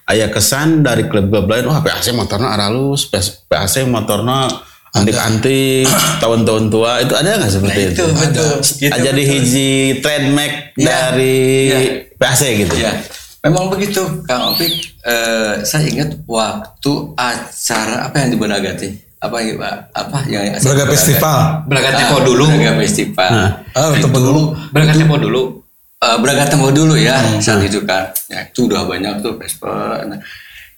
ayah kesan dari klub-klub lain wah PAC motornya aralus, PAC motornya antik-antik, tahun-tahun tua itu ada nggak seperti Nah, itu? itu betul. Gitu, Jadi betul. hiji trademark Ya, dari ya. PAC gitu. Ya, memang begitu, Kang Opik. Eh, saya ingat waktu acara apa yang di Bonagati? Apa ya, Pak? Apa yang Braga Festival. Braga Ah, Tempo dulu Braga Festival. Ah, itu Tempo dulu. Braga Tempo dulu eh, Braga Tempo dulu ya saat itu kan. Ya, itu udah banyak tuh Vespa. Nah,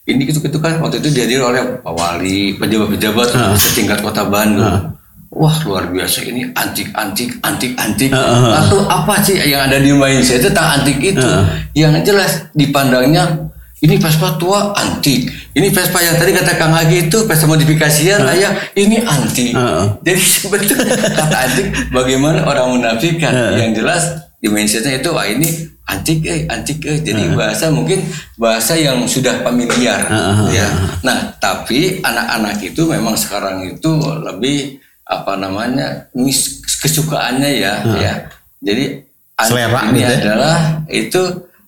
ini gitu gitu kan waktu itu dihadiri oleh Pak Wali, pejabat-pejabat setingkat kota Bandung. Wah luar biasa ini antik antik antik antik. Lalu apa sih yang ada di itu tentang antik itu? Yang jelas dipandangnya ini Vespa tua antik. Ini Vespa yang tadi kata Kang Agi itu Vespa modifikasian ya. Ini antik. Heeh. Jadi sebetulnya kata antik bagaimana orang menafikan? Yang jelas di mindsetnya itu wah ini antik eh antik eh. Jadi bahasa mungkin bahasa yang sudah familiar ya. Nah, tapi anak-anak itu memang sekarang itu lebih apa namanya mis- kesukaannya ya ya. Jadi antik Selera ini gitu ya. adalah itu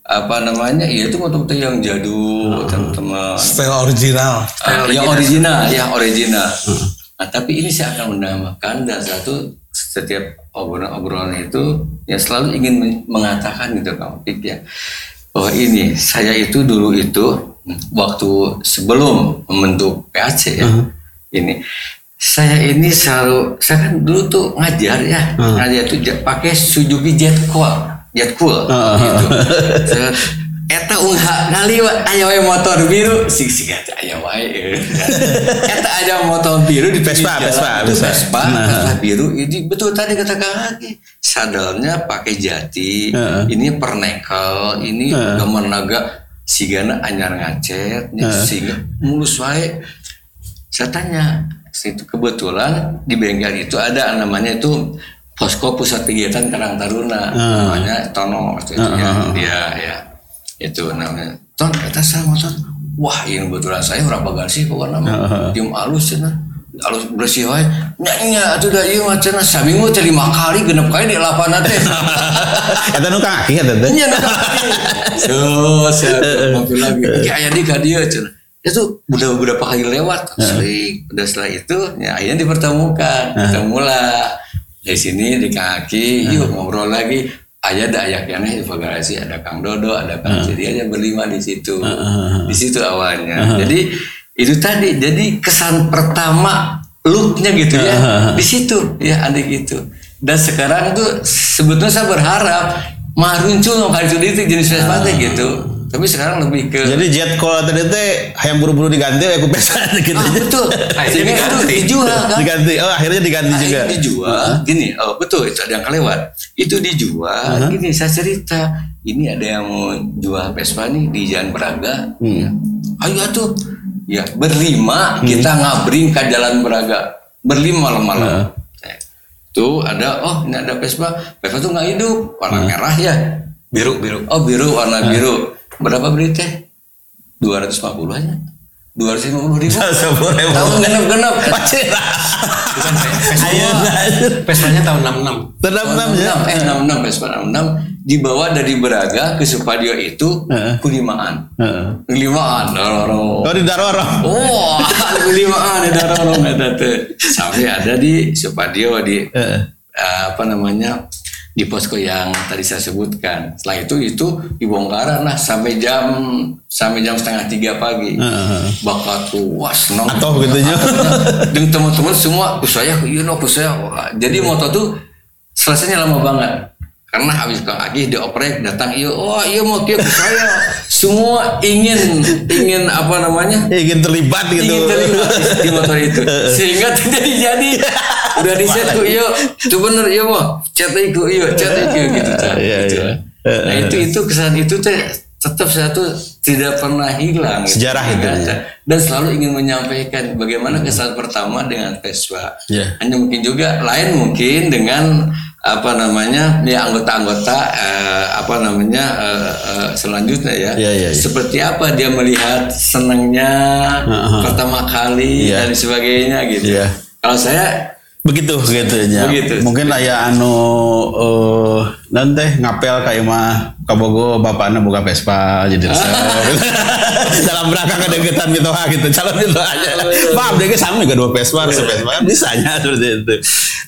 apa namanya? Ya itu betul-betul yang jadul teman-teman. Style original. Ah, yang original, yang original. Nah, tapi ini saya akan menambahkan dan satu setiap obrolan-obrolan itu ya selalu ingin men- mengatakan gitu Kang Opik ya bahwa ini saya itu dulu itu waktu sebelum membentuk PAC ya ini saya ini selalu saya kan dulu tuh ngajar ya ngajar tuh ja- pakai Suzuki Jet Cool Jet Cool gitu Set, Eta ungha kali aya wae motor biru sing sing eta aya wae. Eta ada motor biru di Vespa. Vespa, Vespa. Vespa, Nah. Vespa biru. Ini betul tadi kata Kang Aki. Sadelnya pakai jati. Heeh. Ini pernekel, ini Heeh. gambar naga sigana anyar ngacet, sehingga mulus wae. Saya tanya, itu kebetulan di bengkel itu ada namanya itu posko pusat kegiatan Karang Taruna, namanya Tono itu ya, dia ya itu namanya. Ton kata saya motor wah ini kebetulan saya berapa gansi pokoknya nama. Diem alus cina alus bersih wae nya atuh da ieu mah cenah. Sabingu teh lima kali genep kali di lapangan teh. Eta nu Kang Aki eta teh. nya nu so saya mobil lagi. Iki aya di ka dieu cenah itu udah beberapa kali lewat. Sering udah setelah itu ya akhirnya dipertemukan. Ketemulah di sini di kaki yuk ngobrol lagi. Aja ada ayak yang di Fagarasi ada Kang Dodo ada Kang Sidi aja berlima di situ. Di situ awalnya. Jadi itu tadi jadi kesan pertama looknya gitu ya. Di situ ya ada gitu. Dan sekarang tuh sebetulnya saya berharap maruncul kali itu itu jenis Vespa teh gitu tapi sekarang lebih ke Jadi jet call tadi teh hayang buru-buru diganti aku pesa gitu. ah, betul. Akhirnya diganti. dijual kan? Diganti. Oh, akhirnya diganti Nah, juga. dijual. Gini oh betul itu ada yang kelewat. Itu dijual. Gini saya cerita ini ada yang mau jual Vespa nih di Jalan Braga. Ya. ayo tuh ya berlima kita ngabring ke Jalan Braga. Berlima malam-malam. Eh, tuh ada oh ini ada Vespa. Vespa tuh nggak hidup warna merah ya. Biru biru. Oh biru warna biru berapa beli teh 250 aja dua ratus lima puluh ribu. Ribu. Tahun genap-genap. Pacira. Bukan Vespa. Ayo, Vespanya tahun 66. Tetap enam ya. Eh enam enam Vespa enam enam dibawa dari Braga ke Supadio itu Heeh. kulimaan. Heeh. Kulimaan. Oh di Daroro. Kulimaan ada dorong ada tuh. Sampai ada di Supadio di apa namanya di posko yang tadi saya sebutkan. Setelah itu itu dibongkaran lah sampai jam sampai jam setengah tiga pagi. Heeh. Bakat tuh wah senang. Atau gitu nya. Dan teman-teman semua ku saya, you know, ku saya. Jadi moto tuh selesainya lama banget. Karena habis Kang Agi dioprek datang iya oh iya mau kia saya semua ingin ingin apa namanya Ingin terlibat gitu. ingin terlibat di- di motor itu sehingga tidak jadi udah di set ku iya itu bener iya mau chat ku iya chat ku gitu Cak. Iya, Gitu. iya. nah itu itu kesan itu teh tetap saya tuh tidak pernah hilang gitu. Sejarah itu, ya. dan selalu ingin menyampaikan bagaimana kesan pertama dengan Vespa Iya. hanya mungkin juga lain mungkin dengan apa namanya ya anggota-anggota eh, apa namanya eh, eh, selanjutnya ya Iya, iya, iya. seperti apa dia melihat senangnya Heeh. pertama kali Iya. dan sebagainya gitu. Iya. Kalau saya Begitu gitu ya. Begitu. Mungkin aya anu eh nanti ngapel kayak mah kabogo bapaknya buka Vespa jadi. Dalam rangka kedeketan gitu gitu. Calon gitu aja. Maaf deh sama juga dua Vespa, resep Vespa bisa nya seperti itu.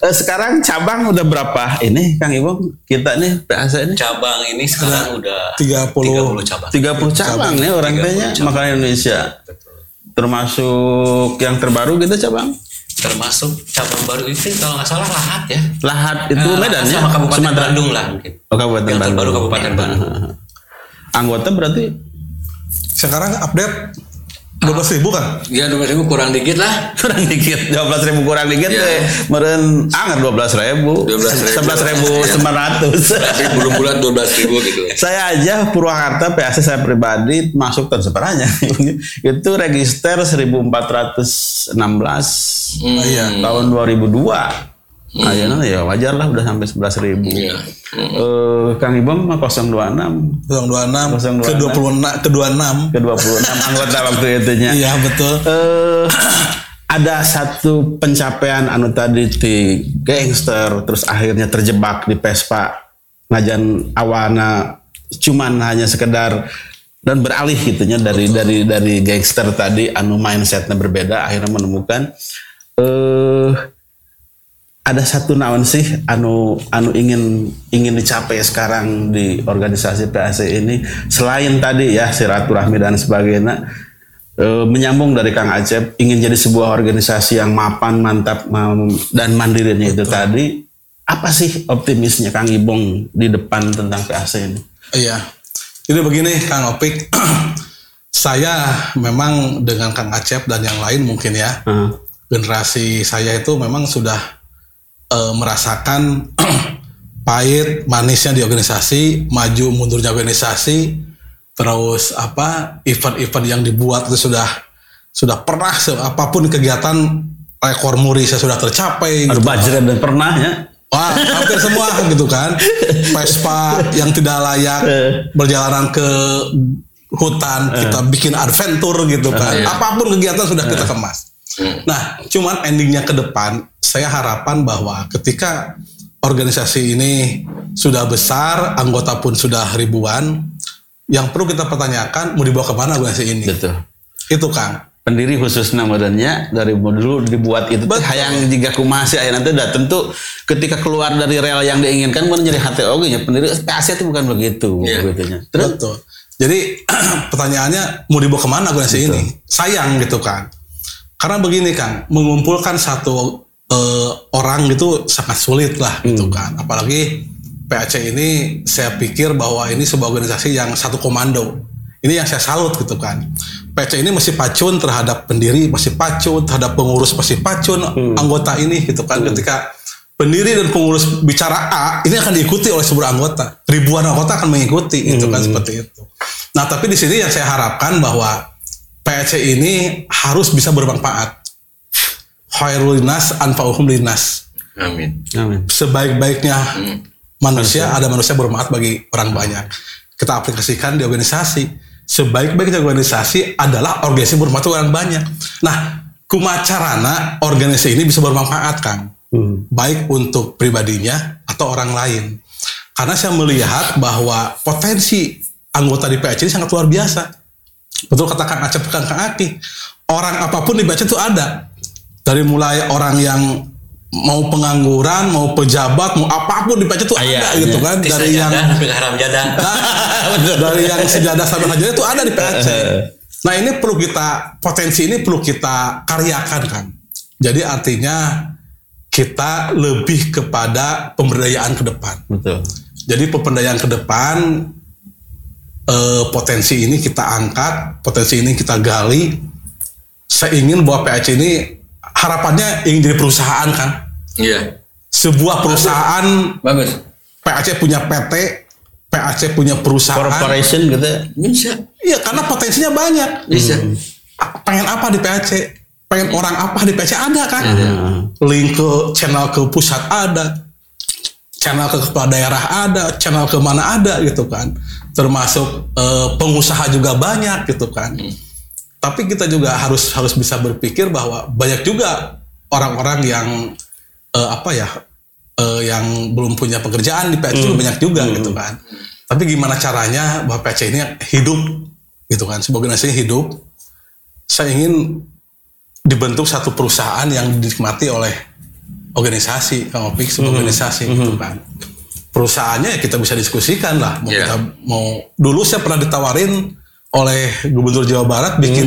Eh, sekarang cabang udah berapa ini Kang Ibu? Kita nih PAC ini Cabang ini sekarang udah 30. 30 cabang. 30 cabang nih orang 30 tanya makanan Indonesia. Termasuk yang terbaru gitu cabang. Termasuk cabang baru itu kalau nggak salah lahat ya. Lahat itu Eh, Medan ya? sama Kabupaten Sumatera. Bandung lah mungkin. Oh, Kabupaten Yang Bandung. terbaru Kabupaten Bandung. Anggota berarti Sekarang update 12 ribu kan? ya dua ribu kurang dikit lah. kurang dikit, 12 ribu kurang dikit Iya. deh. Meren anggar 12 ribu, 12.000. 11 ribu 900. Tapi belum bulan dua belas ribu gitu. saya aja Purwakarta PAC saya pribadi masuk tahun sebenarnya itu register 1416 Iya. tahun 2002 Ayeuna ya wajar lah udah sampai 11 ribu. Iya. Eh, Kang Ibom mah 026 026 ke 026. 26 ke 26. ke 26 anggota waktu itunya. Iya betul. eh ada satu pencapaian anu tadi di gangster terus akhirnya terjebak di Vespa ngajan awana cuman hanya sekedar dan beralih gitunya dari dari dari gangster tadi anu mindsetnya berbeda akhirnya menemukan eh ada satu naon sih anu anu ingin ingin dicapai sekarang di organisasi PAC ini selain tadi ya silaturahmi dan sebagainya eh, menyambung dari Kang Acep ingin jadi sebuah organisasi yang mapan mantap dan mandirinya itu tadi apa sih optimisnya Kang Ibong di depan tentang PAC ini? Iya. Jadi begini Kang Opik. saya memang dengan Kang Acep dan yang lain mungkin ya. Ah, generasi saya itu memang sudah eh, merasakan pahit manisnya di organisasi, maju mundurnya organisasi, terus apa event-event yang dibuat itu sudah sudah pernah apa pun kegiatan rekor muri saya sudah tercapai. Aduh gitu. bajret dan pernah ya. Wah, hampir semua gitu kan. Vespa yang tidak layak berjalanan ke hutan, kita bikin adventure gitu kan. Apa pun kegiatan sudah kita kemas. Nah, cuman endingnya ke depan, saya harapan bahwa ketika organisasi ini sudah besar, anggota pun sudah ribuan, yang perlu kita pertanyakan mau dibawa ke mana organisasi ini? Betul. Itu Kang. pendiri khususnya modelnya dari dulu dibuat itu Betul. hayang jika kumasi aya nanti udah tentu ketika keluar dari rel yang diinginkan mun jadi hati oge nya pendiri PAC itu bukan begitu Iya. begitunya. Terus Betul. Jadi pertanyaannya mau dibawa ke mana organisasi ini? Sayang gitu kan. Karena begini Kang, mengumpulkan satu eh, orang gitu sangat sulit lah gitu kan. Apalagi PAC ini saya pikir bahwa ini sebuah organisasi yang satu komando. Ini yang saya salut gitu kan. PAC ini masih pacun terhadap pendiri, masih pacun terhadap pengurus, masih pacun anggota ini gitu kan. Ketika pendiri dan pengurus bicara A ini akan diikuti oleh seluruh anggota ribuan anggota akan mengikuti itu kan seperti itu nah tapi di sini yang saya harapkan bahwa PAC ini harus bisa bermanfaat khairul linas anfa'uhum linas Amin. amin. sebaik-baiknya manusia ada manusia bermanfaat bagi orang banyak kita aplikasikan di organisasi sebaik-baiknya organisasi adalah organisasi bermanfaat orang banyak. Nah, kumacarana organisasi ini bisa bermanfaat Kang. Baik untuk pribadinya atau orang lain. Karena saya melihat bahwa potensi anggota di PAC ini sangat luar biasa. Betul kata Kang Acep, Kang Kang Aki. Orang apa pun di PAC itu ada. Dari mulai orang yang mau pengangguran, mau pejabat, mau apa pun di PAC itu Iya, ada gitu iya. kan. Bisa Dari yang haram jadah. dari yang sejadah sampai hajar itu ada di PAC. Nah ini perlu kita potensi ini perlu kita karyakan kan. Jadi artinya kita lebih kepada pemberdayaan ke depan. Betul. Jadi pemberdayaan ke depan eh, potensi ini kita angkat, potensi ini kita gali. Saya ingin bahwa PAC ini harapannya ingin jadi perusahaan kan. Iya. Sebuah perusahaan Bagus. PAC punya PT, PAC punya perusahaan. Corporation gitu. ya. Bisa. Iya, karena potensinya banyak. Bisa. A- Pengen apa di PAC? Pengen orang apa di PAC ada kan? Link ke channel ke pusat ada. Channel ke kepala daerah ada, channel ke mana ada gitu kan. Termasuk eh, pengusaha juga banyak gitu kan. Tapi kita juga harus harus bisa berpikir bahwa banyak juga orang-orang yang eh, apa ya eh, yang belum punya pekerjaan di PAC juga banyak juga gitu kan. Tapi gimana caranya bahwa PAC ini hidup gitu kan, sebagai organisasi hidup. Saya ingin dibentuk satu perusahaan yang dinikmati oleh organisasi, Kang Opik, sebuah organisasi gitu kan. Perusahaannya ya kita bisa diskusikan lah. Mau Iya. kita mau dulu saya pernah ditawarin oleh Gubernur Jawa Barat bikin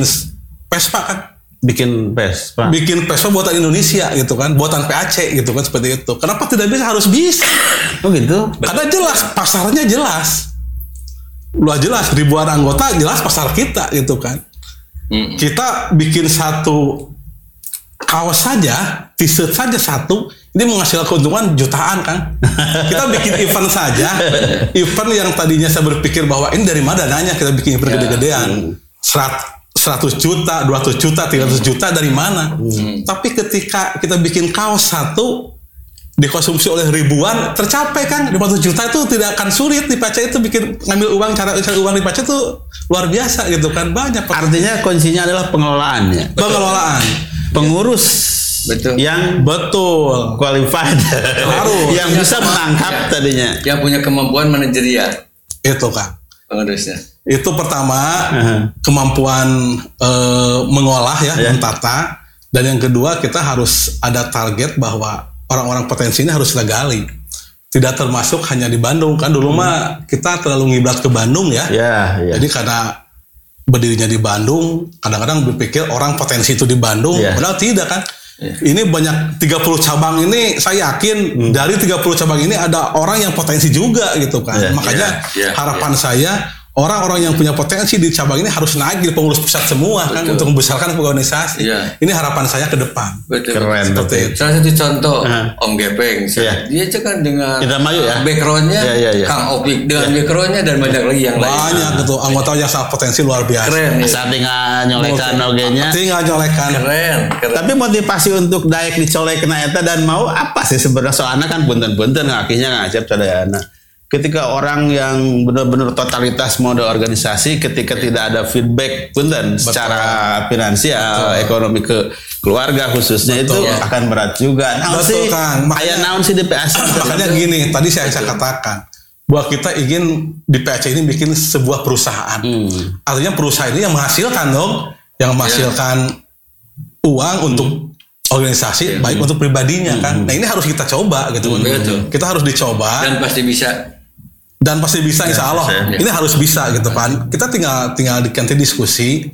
Vespa kan Bikin pes, Pak. bikin Vespa buatan Indonesia gitu kan, buatan PAC gitu kan seperti itu. Kenapa tidak bisa? Harus bisa. Oh gitu. Karena jelas pasarnya jelas. Luar jelas ribuan anggota jelas pasar kita gitu kan. Mm. Kita bikin satu kaos saja, t-shirt saja satu, ini menghasilkan keuntungan jutaan kan. Kita bikin event saja, event yang tadinya saya berpikir bahwa ini dari mana dananya kita bikin event gede-gedean. Serat 100 juta, 200 juta, 300 juta dari mana? Tapi ketika kita bikin kaos satu dikonsumsi oleh ribuan tercapai kan 500 juta itu tidak akan sulit di PAC itu bikin ngambil uang cara cari uang di PAC itu luar biasa gitu kan banyak Artinya kuncinya adalah pengelolaannya. pengelolaan Pengurus Betul. yang betul qualified, Harus. yang bisa menangkap tadinya. Yang punya kemampuan manajerial itu kan pengurusnya. itu pertama Aha. kemampuan eh, mengolah ya, Ya. mentata dan yang kedua kita harus ada target bahwa orang-orang potensi ini harus kita gali tidak termasuk hanya di Bandung kan dulu mah kita terlalu ngiblat ke Bandung ya Ya, ya. Jadi karena berdirinya di Bandung, kadang-kadang berpikir orang potensi itu di Bandung, Iya. padahal tidak kan. Ini banyak 30 cabang ini saya yakin dari 30 cabang ini ada orang yang potensi juga gitu kan. Iya, Makanya iya, iya, harapan saya orang-orang yang punya potensi di cabang ini harus naik di pengurus pusat semua kan Betul. untuk membesarkan organisasi. Iya. Ini harapan saya ke depan. Betul. Keren. Seperti betul. itu. Salah satu contoh Aha. Om Gepeng, Iya. dia aja kan dengan Indramayu ya? backgroundnya Iya, iya, iya. Kang Opik dengan backgroundnya dan banyak lagi yang lain. Banyak gitu anggota yang sangat potensi luar biasa. Keren, ya. Saat tinggal nyolekan ogenya. Tinggal nyolekan. keren, keren. Tapi motivasi untuk daek dicolek kena eta dan mau apa sih sebenarnya soalnya kan punten-punten ngakinya ngajak sadayana. Ketika orang yang benar-benar totalitas mode organisasi ketika tidak ada feedback punten secara finansial, ekonomi ke keluarga khususnya itu akan berat juga. Naon Betul, sih? Kang. Aya naon sih di PAC? Makanya gini, tadi saya, saya katakan bahwa kita ingin di PAC ini bikin sebuah perusahaan. Artinya perusahaan ini yang menghasilkan dong, yang menghasilkan uang untuk organisasi, baik untuk pribadinya kan. Nah ini harus kita coba gitu. Betul. Kita harus dicoba dan pasti bisa. Dan pasti bisa insya Allah. bisa, Ini harus bisa gitu kan. Kita tinggal tinggal di nanti diskusi.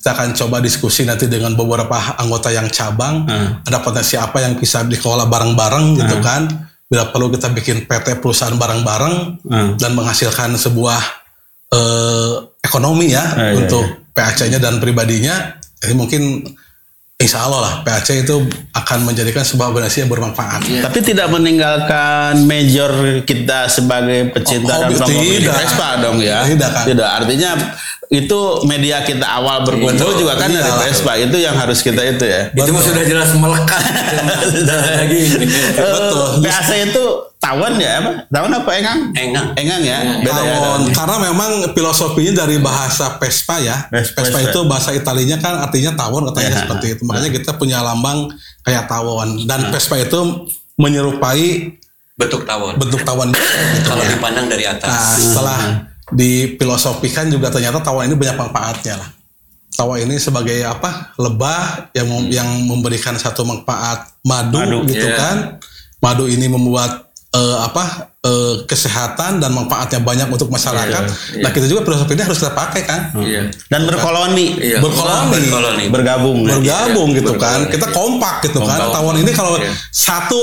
Kita akan coba diskusi nanti dengan beberapa anggota yang cabang. Ada potensi apa yang bisa dikelola bareng-bareng gitu kan. Bila perlu kita bikin PT perusahaan bareng-bareng Hmm. dan menghasilkan sebuah eh, ekonomi ya Ah, iya, untuk PAC-nya dan pribadinya. Jadi mungkin insya Allah lah PAC itu akan menjadikan sebuah organisasi yang bermanfaat. Tapi tidak meninggalkan major kita sebagai pecinta Oh, dan tidak. Vespa dong ya. Tidak, kan? Artinya itu media kita awal berkumpul Betul. juga kan dari. Vespa. Itu yang harus kita itu ya. Itu mah sudah jelas melekat. lagi. Betul. PAC itu tawon ya apa? Tawon apa engang? Engang. Engang ya. Beda ya. Tawon. Karena memang filosofinya dari bahasa Vespa ya. Vespa. Vespa itu bahasa Italinya kan artinya tawon katanya Ya. seperti itu. Makanya kita punya lambang kayak tawon dan Vespa itu menyerupai Bentuk tawon. bentuk tawon. gitu Kalau ya. dipandang dari atas. Nah, setelah difilosofikan juga ternyata tawon ini banyak manfaatnya lah. Tawon ini sebagai apa? Lebah yang mem- yang memberikan satu manfaat madu, Madu, gitu iya. kan. Madu ini membuat eh, apa? eh, kesehatan dan manfaatnya banyak untuk masyarakat. Iya, Nah, kita juga filosofi ini harus kita pakai kan. Iya. Dan berkoloni. Iya. Berkoloni. Berkoloni. Bergabung. bergabung Iya, gitu kan. berkoloni. Kita kompak gitu kan. Kompak. Tawon ini kalau Iya. satu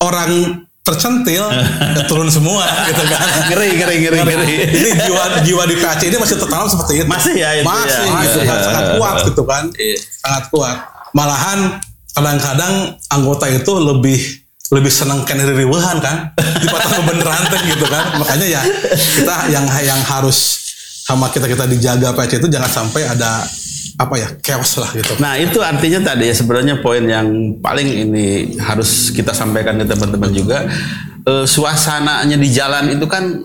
orang tercentil ya turun semua gitu kan. Ngeri, ngeri, ngeri, ngeri. ini jiwa jiwa di PAC ini masih tertanam seperti itu. Masih ya itu Masih ya. gitu kan Iya. sangat kuat gitu kan. Iya. Sangat kuat. Malahan kadang-kadang anggota itu lebih lebih senang kena riweuhan kan dipatah beneran teh gitu kan. Makanya ya kita yang yang harus sama kita kita dijaga PAC itu jangan sampai ada apa ya chaos lah gitu. Nah itu artinya tadi ya sebenarnya poin yang paling ini harus kita sampaikan ke teman-teman juga Eh, suasananya di jalan itu kan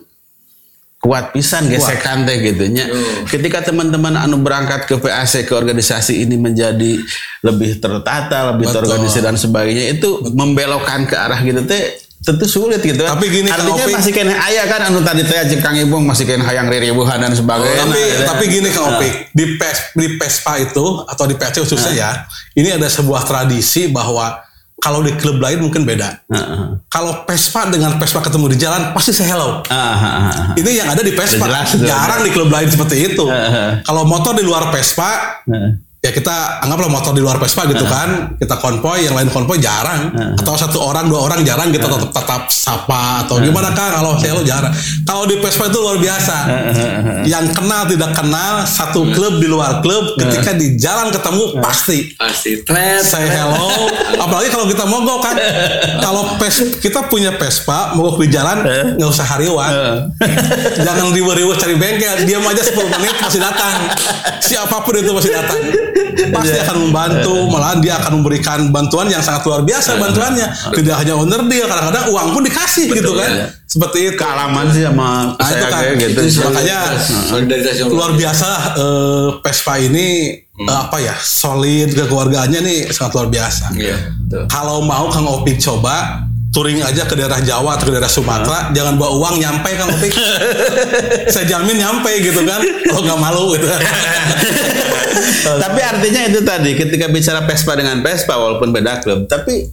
kuat pisan gesekan teh gitu nya. Ketika teman-teman anu berangkat ke PAC ke organisasi ini menjadi lebih tertata, lebih Betul. terorganisir dan sebagainya itu membelokkan ke arah gitu teh tentu sulit gitu. Tapi gini, artinya Opik. masih kena ayah kan anu tadi teh Kang Ibung masih kena hayang riribuhan dan sebagainya. tapi Nah, tapi gini Kang Opik, di PES, di PESPA itu atau di PAC khususnya ya, ini ada sebuah tradisi bahwa kalau di klub lain mungkin beda. Heeh. Kalau PESPA dengan PESPA ketemu di jalan pasti saya hello. Ah. Ini yang ada di PESPA. Jelas. Jarang di klub lain seperti itu. Heeh. Kalau motor di luar PESPA, Heeh. Ya kita anggaplah motor di luar Vespa gitu kan. Kita konvoy yang lain konvoy jarang. Atau satu orang dua orang jarang kita tetap tetap sapa atau gimana kan kalau saya lo jarang. Kalau di Vespa itu luar biasa. Yang kenal tidak kenal satu klub di luar klub ketika di jalan ketemu pasti. Pasti thread say hello. Apalagi kalau kita mogok kan. Kalau pes kita punya Vespa mogok di jalan nggak usah hariwan. Jangan riwe-riwe cari bengkel. Diam aja 10 menit pasti datang. Siapa pun itu pasti datang pasti akan membantu malahan dia akan memberikan bantuan yang sangat luar biasa bantuannya tidak hanya owner deal kadang-kadang uang pun dikasih gitu kan seperti itu kealaman sih sama Nah, itu saya kan. kayak gitu Itu sih. makanya solidaritas yang luar biasa lah, eh, Vespa ini eh, apa ya solid kekeluargaannya nih sangat luar biasa. Iya, betul. Kalau mau Kang Opik coba touring aja ke daerah Jawa atau ke daerah Sumatera, jangan bawa uang nyampe Kang Opik. Saya jamin nyampe gitu kan, kalau nggak malu gitu. tapi artinya itu tadi ketika bicara Vespa dengan Vespa walaupun beda klub tapi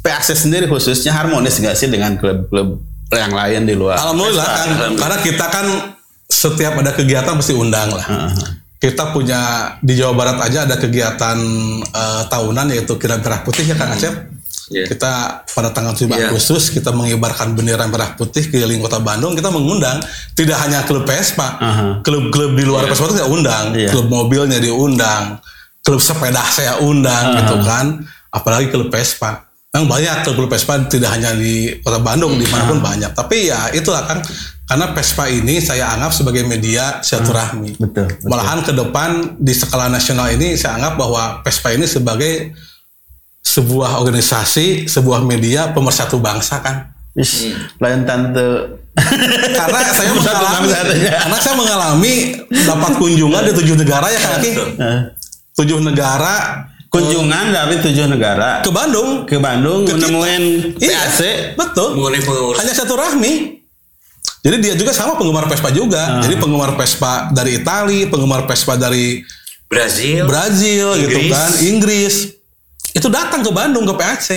PAC sendiri khususnya harmonis nggak sih dengan klub-klub yang lain di luar Alhamdulillah Vespa? kan, karena kita kan setiap ada kegiatan pasti undang lah. Kita punya di Jawa Barat aja ada kegiatan eh, tahunan yaitu kirap merah putih ya Kang Acep. Iya. Kita pada tanggal 7 Iya. Agustus kita mengibarkan bendera merah putih keliling kota Bandung. Kita mengundang tidak hanya klub Vespa, Aha. klub-klub di luar Vespa itu kita undang, Iya. klub mobilnya diundang, klub sepeda saya undang gitu kan, apalagi klub Vespa. Memang banyak klub Vespa tidak hanya di kota Bandung, di mana pun banyak. Tapi ya itulah kan, karena Vespa ini saya anggap sebagai media silaturahmi. betul, betul. Malahan ke depan di skala nasional ini saya anggap bahwa Vespa ini sebagai sebuah organisasi, sebuah media pemersatu bangsa kan. Ish, lain tante Karena saya mengalami, karena saya mengalami dapat kunjungan di tujuh negara ya Kak Aki. Eh, Tujuh negara kunjungan dari tujuh negara ke Bandung. ke Bandung Ke menemuin Iya, PAC betul. Hanya satu rahmi. Jadi dia juga sama penggemar Vespa juga. Ah. Jadi penggemar Vespa dari Itali, penggemar Vespa dari Brazil Brazil gitu Inggris. kan, Inggris. Itu datang ke Bandung ke PAC.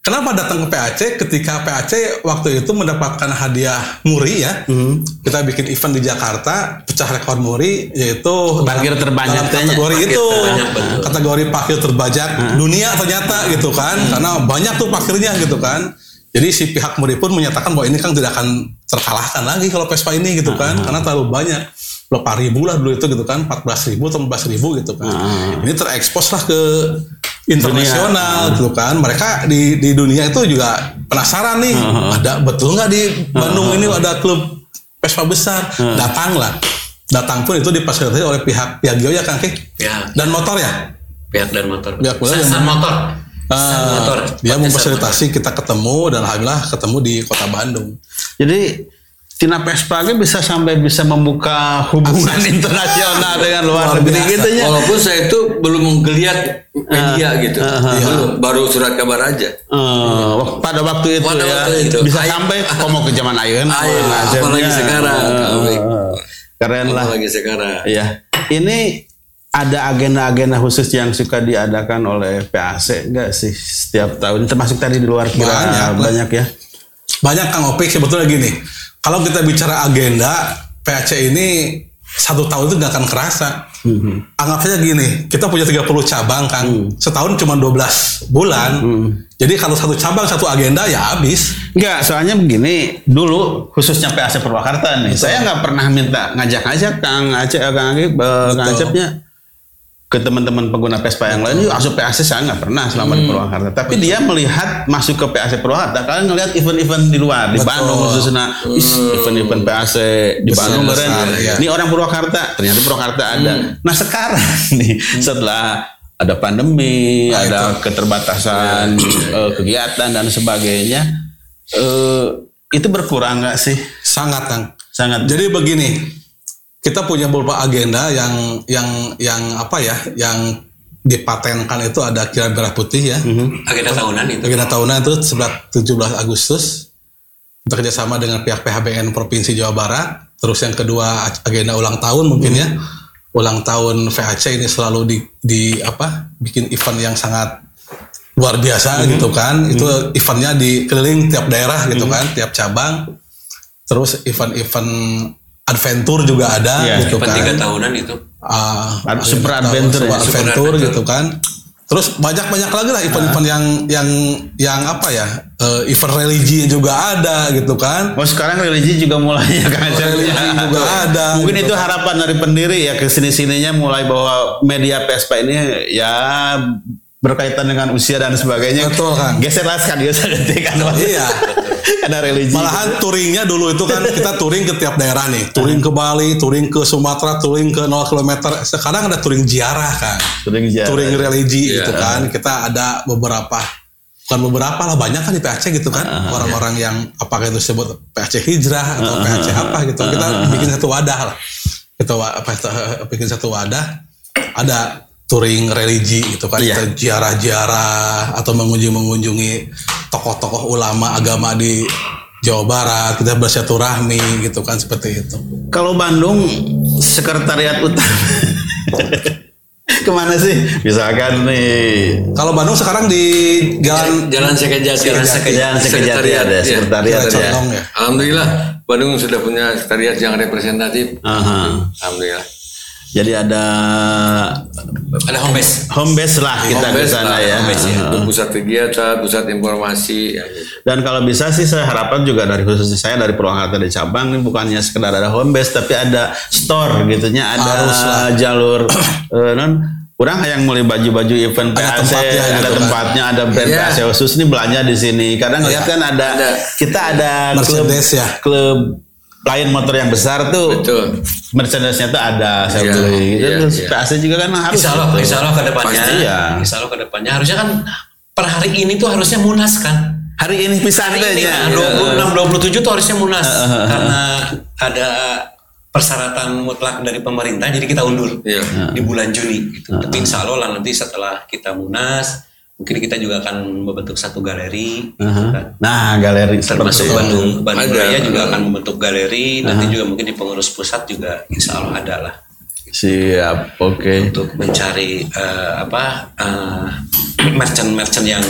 Kenapa datang ke PAC? Ketika PAC waktu itu mendapatkan hadiah muri ya. Hmm. Kita bikin event di Jakarta, pecah rekor muri yaitu Parkir terbanyak dalam kategori itu. terbanyak. Kategori parkir terbajak Hmm. dunia ternyata gitu kan. Karena banyak tuh parkirnya gitu kan. Jadi si pihak muri pun menyatakan bahwa ini kan tidak akan terkalahkan lagi kalau Vespa ini gitu kan. Hmm. Karena terlalu banyak. Berapa ribu lah dulu itu gitu kan. 14 ribu atau 15 ribu gitu kan. Hmm. Ini terekspos lah ke internasional gitu kan. Mereka di di dunia itu juga penasaran nih. Ada betul nggak di Bandung ini ada klub Vespa besar? Datanglah. Datang pun itu difasilitasi oleh pihak Piaggio ya Kang Ki? pihak Dan motor ya? pihak dan motor Pihak motor Sasan yang- motor Ah, motor. dia memfasilitasi kita ketemu dan alhamdulillah ketemu di kota Bandung. Jadi Tina Vespa ge bisa sampai bisa membuka hubungan internasional dengan luar negeri gitu ya. Walaupun saya itu belum menggeliat media gitu, belum baru surat kabar aja. Wak- pada waktu itu Pada ya waktu itu. bisa sampai komo ke zaman ayeuna. Ayo, Nasibnya. apalagi sekarang. Eh, Keren lah. Apalagi sekarang. Iya. Ini ada agenda-agenda khusus yang suka diadakan oleh PAC enggak sih setiap tahun termasuk tadi di luar kira Banyak banyak ya. Banyak Kang Opik sebetulnya gini. Kalau kita bicara agenda PAC ini satu tahun itu nggak akan kerasa. Anggap saja gini, kita punya 30 cabang kan. Setahun cuma 12 bulan. Jadi kalau satu cabang satu agenda ya habis. Enggak, soalnya begini, dulu khususnya PAC Purwakarta nih, saya nggak pernah minta ngajak-ngajak Kang Aceh, eh, Kang Agib, eh, Kang Acepnya ke teman-teman pengguna Vespa yang lain, yuk masuk PAC saya nggak pernah selama di Purwakarta. Tapi dia melihat masuk ke PAC Purwakarta, kalian ngelihat event-event di luar, di Betul. Bandung khususnya, "Is, event-event PAC di Besar, Bandung besar, keren. ya. Ini orang Purwakarta, ternyata Purwakarta ada. Nah sekarang nih, setelah ada pandemi, Nah, ada keterbatasan eh, kegiatan dan sebagainya, eh, itu berkurang nggak sih? Sangat Kang. Sangat. Jadi begini, kita punya beberapa agenda yang yang yang apa ya, yang dipatenkan itu ada kira merah putih ya. agenda tahunan itu Agenda tahunan itu sebelah 17 Agustus bekerja sama dengan pihak PHBN Provinsi Jawa Barat. Terus yang kedua agenda ulang tahun mungkin ya. Ulang tahun VAC ini selalu di, di apa? bikin event yang sangat luar biasa gitu kan. Itu eventnya di keliling tiap daerah gitu kan, tiap cabang. Terus event-event adventure juga ada Iya, gitu kan. tiga tahunan itu Ad- super adventure super ya, super adventure gitu kan. Terus banyak-banyak lagi lah event-event yang yang yang apa ya? eh, event religi juga ada gitu kan. Oh sekarang religi juga mulai ya Aceh. Religi juga ada, Mungkin gitu itu harapan dari pendiri ya ke sini sininya mulai bahwa media Vespa ini ya berkaitan dengan usia dan sebagainya. Betul, Kang. Geserlah sekali detik kan. Iya. Karena religi. Malahan touringnya dulu itu kan kita touring ke tiap daerah nih. Touring ke Bali, touring ke Sumatera, touring ke 0 km. Sekarang ada touring ziarah kan. Touring ziarah. Touring religi Iya. gitu kan. Kita ada beberapa bukan beberapa lah banyak kan di PAC gitu kan orang-orang yang apakah itu disebut PAC hijrah atau PAC apa gitu kita bikin satu wadah lah kita apa itu, bikin satu wadah ada touring religi gitu kan Iya. kita ziarah-ziarah atau mengunjungi-mengunjungi tokoh-tokoh ulama agama di Jawa Barat kita bersilaturahmi gitu kan seperti itu Kalau Bandung sekretariat utama ke mana sih? Misalkan nih kalau Bandung sekarang di jalan Jalan Sekejati. Jalan Jalan Sekejati ada ya. sekretariat Jalan ya. Ya Alhamdulillah Bandung sudah punya sekretariat yang representatif. Aha. Alhamdulillah. Jadi ada ada home base home base lah kita Home ke sana ya. home base ya. Pusat kegiatan, pusat informasi. Ya, gitu. Dan kalau bisa sih saya harapkan juga dari khususnya saya dari Purwakarta di cabang ini bukannya sekedar ada home base tapi ada store gitunya ada Harus lah. jalur eh, non kurang yang mulai baju-baju event Ada PAC, tempatnya ada gitu kan. tempatnya, ada brand Iya. PAC khusus ini belanja di sini. Kadang ngeliat kan ada, Ada. kita ada klub Merchandise ya. klub lain motor yang besar tuh Betul. merchandise-nya tuh ada saya Iya, beli gitu iya, terus iya. PAC juga kan harus Insya Allah, gitu. insya Allah ke depannya, Pasti ya. insya Allah ke depannya harusnya kan per hari ini tuh harusnya munas kan. hari ini bisa Hari ini ya. kan 26 27 tuh harusnya munas karena ada persyaratan mutlak dari pemerintah jadi kita undur Iya. di bulan Juni gitu. Tapi insya Allah lah nanti setelah kita munas mungkin kita juga akan membentuk satu galeri gitu kan. Nah, galeri termasuk itu. Bandung Bandung Ada. Raya juga akan membentuk galeri nanti juga mungkin di pengurus pusat juga insya Allah ada lah Siap, oke. untuk mencari eh, apa eh, merchant-merchant yang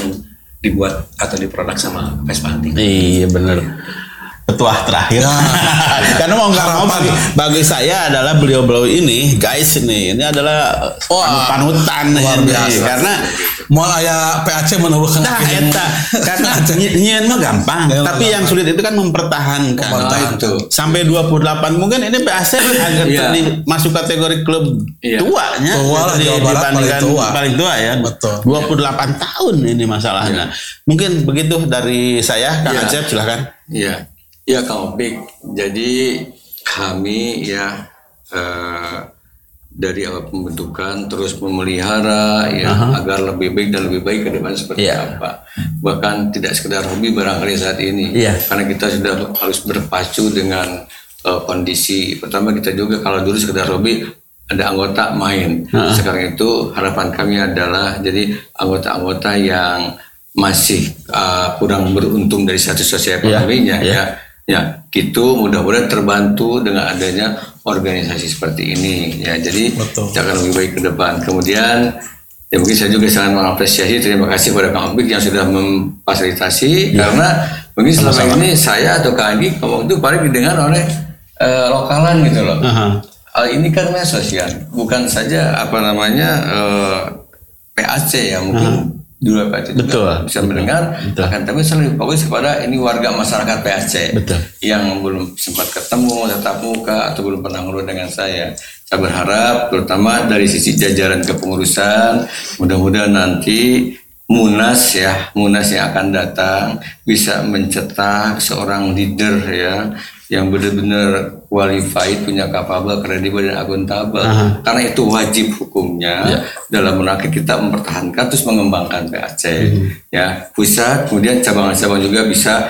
dibuat atau diproduk sama Vespa Antik. Iya bener. Petuah terakhir. Karena mau nggak mau bagi, bagi saya adalah beliau-beliau ini, guys ini, ini adalah Wah, panutan luar ini. biasa. Karena mau aya PAC menurunkan Nah, eta karena ny- nyian mah gampang, Gampang, tapi yang sulit itu kan mempertahankan. Mempertahankan. Itu. Sampai 28 mungkin ini PAC agak Iya. tadi masuk kategori klub Iya. tuanya. Tua lah, Barat dibandingkan paling tua. paling tua ya. Betul. 28 tahun ini masalahnya. Mungkin begitu dari saya Kang Iya. Acep silahkan. Iya, iya Kang Opik. Jadi kami ya eh, dari awal pembentukan terus memelihara ya agar lebih baik dan lebih baik ke depan seperti Iya. apa. Bahkan tidak sekedar hobi barangkali saat ini. Iya. Karena kita sudah harus berpacu dengan eh, kondisi. Pertama kita juga kalau dulu sekedar hobi ada anggota main. Sekarang itu harapan kami adalah jadi anggota-anggota yang masih eh, kurang beruntung dari satu sosial ekonominya Iya. ya. Ya, gitu mudah-mudahan terbantu dengan adanya organisasi seperti ini ya. Jadi Betul. akan lebih baik ke depan. Kemudian ya mungkin saya juga sangat mengapresiasi terima kasih kepada Kang Opik yang sudah memfasilitasi karena mungkin selama ini saya atau Kang Anggi ngomong itu paling didengar oleh eh, lokalan gitu loh. Hal ini kan sosial, bukan saja apa namanya eh, PAC ya mungkin dulu PAC juga Betul, bisa betul, mendengar, betul. akan tapi saya lebih fokus kepada ini warga masyarakat PAC Betul. yang belum sempat ketemu tatap muka atau belum pernah ngobrol dengan saya. Saya berharap terutama dari sisi jajaran kepengurusan mudah-mudahan nanti Munas ya, Munas yang akan datang bisa mencetak seorang leader ya yang benar-benar qualified, punya kapabel, kredibel dan akuntabel. Karena itu wajib hukumnya dalam rangka kita mempertahankan terus mengembangkan PAC ya pusat kemudian cabang-cabang juga bisa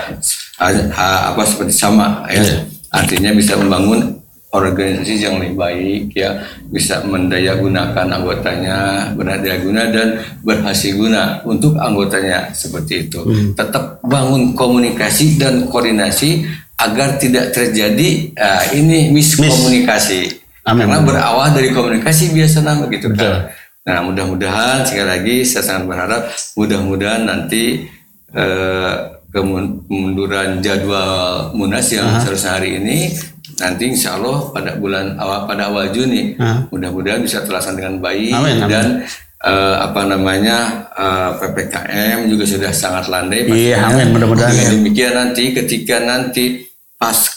ah, ah, apa seperti sama ya. Artinya bisa membangun organisasi yang lebih baik ya. Bisa mendaya gunakan anggotanya berdaya guna dan berhasil guna untuk anggotanya seperti itu. Tetap bangun komunikasi dan koordinasi agar tidak terjadi ah, ini miskomunikasi Amin. karena berawal dari komunikasi biasa nama gitu Betul. kan nah mudah-mudahan sekali lagi saya sangat berharap mudah-mudahan nanti eh, kemun- kemunduran jadwal munas yang seharusnya hari ini nanti insya Allah pada bulan awal pada awal Juni mudah-mudahan bisa terlaksana dengan baik Amin, amin. Eh, apa namanya eh, ppkm juga sudah sangat landai Iya, pastinya. amin. Mudah-mudahan Dengan ya. demikian nanti ketika nanti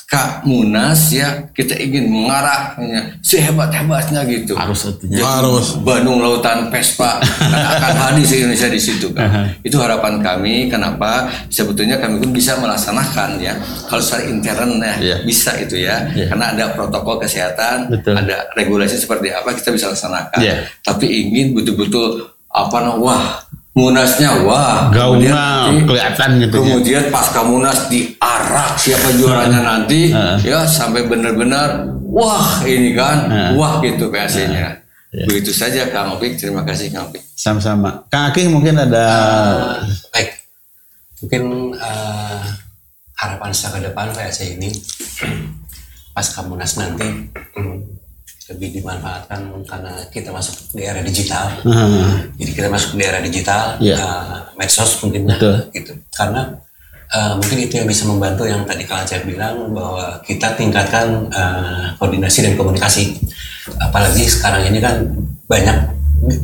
pasca munas ya kita ingin mengarahnya sehebat-hebatnya gitu Harus satunya. Jadi, Harus. Bandung Lautan Vespa kan akan hadir di Indonesia di situ kan. Itu harapan kami. Kenapa? Sebetulnya kami pun bisa melaksanakan ya. Kalau secara intern ya Iya. bisa itu ya. Karena ada protokol kesehatan, Betul. ada regulasi seperti apa kita bisa laksanakan. Iya. Tapi ingin betul-betul apa namanya wah munasnya wah nanti- kelihatan gitu ya. kemudian pasca munas diarak siapa juaranya nanti ya sampai benar-benar wah ini kan wah gitu PAC-nya begitu saja Kang Opik terima kasih Kang Opik Sama-sama. Kang Aki mungkin ada Baik, mungkin eh, harapan saya ke depan PAC ini pasca munas nanti hmm, lebih dimanfaatkan karena kita masuk di era digital. Hmm. Jadi kita masuk di era digital, Iya. eh, medsos mungkin ya, Betul. gitu. Karena eh, mungkin itu yang bisa membantu yang tadi Kang Acep bilang bahwa kita tingkatkan eh, koordinasi dan komunikasi. Apalagi sekarang ini kan banyak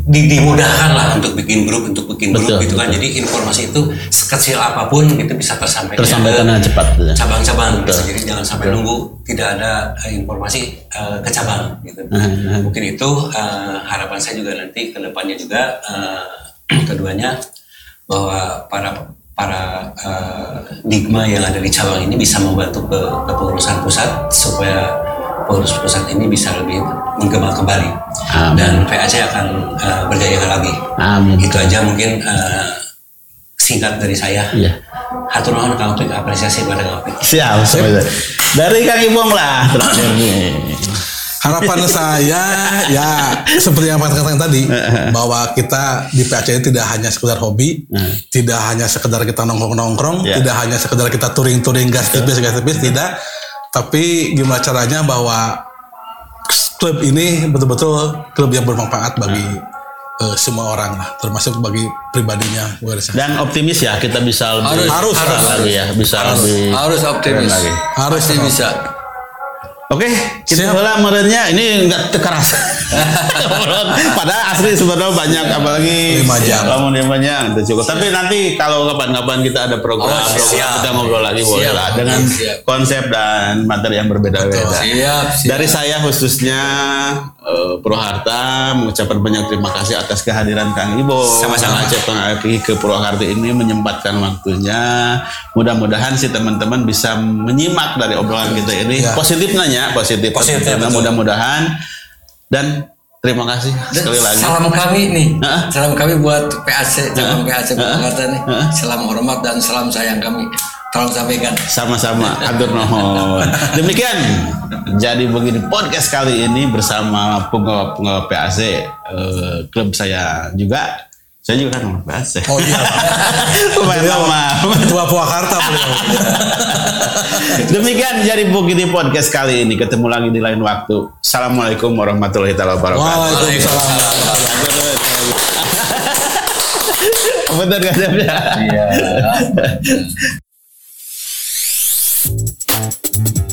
di- dimudahkan lah untuk bikin grup, untuk bikin grup Betul, gitu kan. betul. Jadi informasi itu sekecil apa pun itu bisa tersampaikan tersampaikan dengan cepat. gitu ya. cabang-cabang gitu. Jadi jangan sampai nunggu tidak ada eh, informasi eh, ke cabang gitu. Mungkin itu eh, harapan saya juga nanti ke depannya juga eh, keduanya bahwa para para eh, digma yang ada di cabang ini bisa membantu ke kepengurusan pusat supaya pengurus pusat ini bisa lebih menggema kembali Amin. dan PAC akan eh, berjaya lagi. Amin. Itu aja mungkin eh, singkat dari saya. Iya. Hatur nuhun Kang Opik, apresiasi pada Kang Opik. Siap, semuanya. Dari Kang Ibong lah terakhir nih. Harapan saya ya seperti yang Pak katakan tadi bahwa kita di PAC ini tidak hanya sekedar hobi, tidak hanya sekedar kita nongkrong-nongkrong, Ya. tidak hanya sekedar kita touring-touring gas tipis gas tipis tidak, tapi gimana caranya bahwa klub ini betul-betul klub yang bermanfaat bagi eh, semua orang lah, termasuk bagi pribadinya. Dan optimis ya kita bisa lebih Harus, harus, lagi ya, bisa lebih harus optimis lagi. Harus, harus. bisa Oke, kita mulai merenya ini enggak keras. Padahal asli sebenarnya banyak apalagi Lima jam. Kamu lima jam itu cukup. Tapi nanti kalau kapan-kapan kita ada program, Oh, program siap. kita ngobrol lagi boleh Siap, lah oke, dengan siap. konsep dan materi yang berbeda-beda. siap, siap. Dari saya khususnya eh, Purwakarta mengucapkan banyak terima kasih atas kehadiran Kang Ibo. Sama-sama. Aki ke Purwakarta ini menyempatkan waktunya. Mudah-mudahan si teman-teman bisa menyimak dari obrolan kita ini Ya. Positif nanya, positif. Positif, betul. mudah-mudahan dan Terima kasih Dan sekali lagi. salam kami nih, Hah? salam kami buat PAC, cabang PAC Purwakarta nih. Hah? Salam hormat dan salam sayang kami. Tolong sampaikan. Sama-sama, atur nuhun. Demikian, jadi begini podcast kali ini bersama penggawa-penggawa PAC eh, klub saya juga. Saya juga kan PAC. Oh iya. Beliau lama. Ketua Purwakarta beliau. Demikian jadi begini podcast kali ini. Ketemu lagi di lain waktu. Assalamualaikum warahmatullahi wabarakatuh. Waalaikumsalam. Bener gak Jabnya? Iya.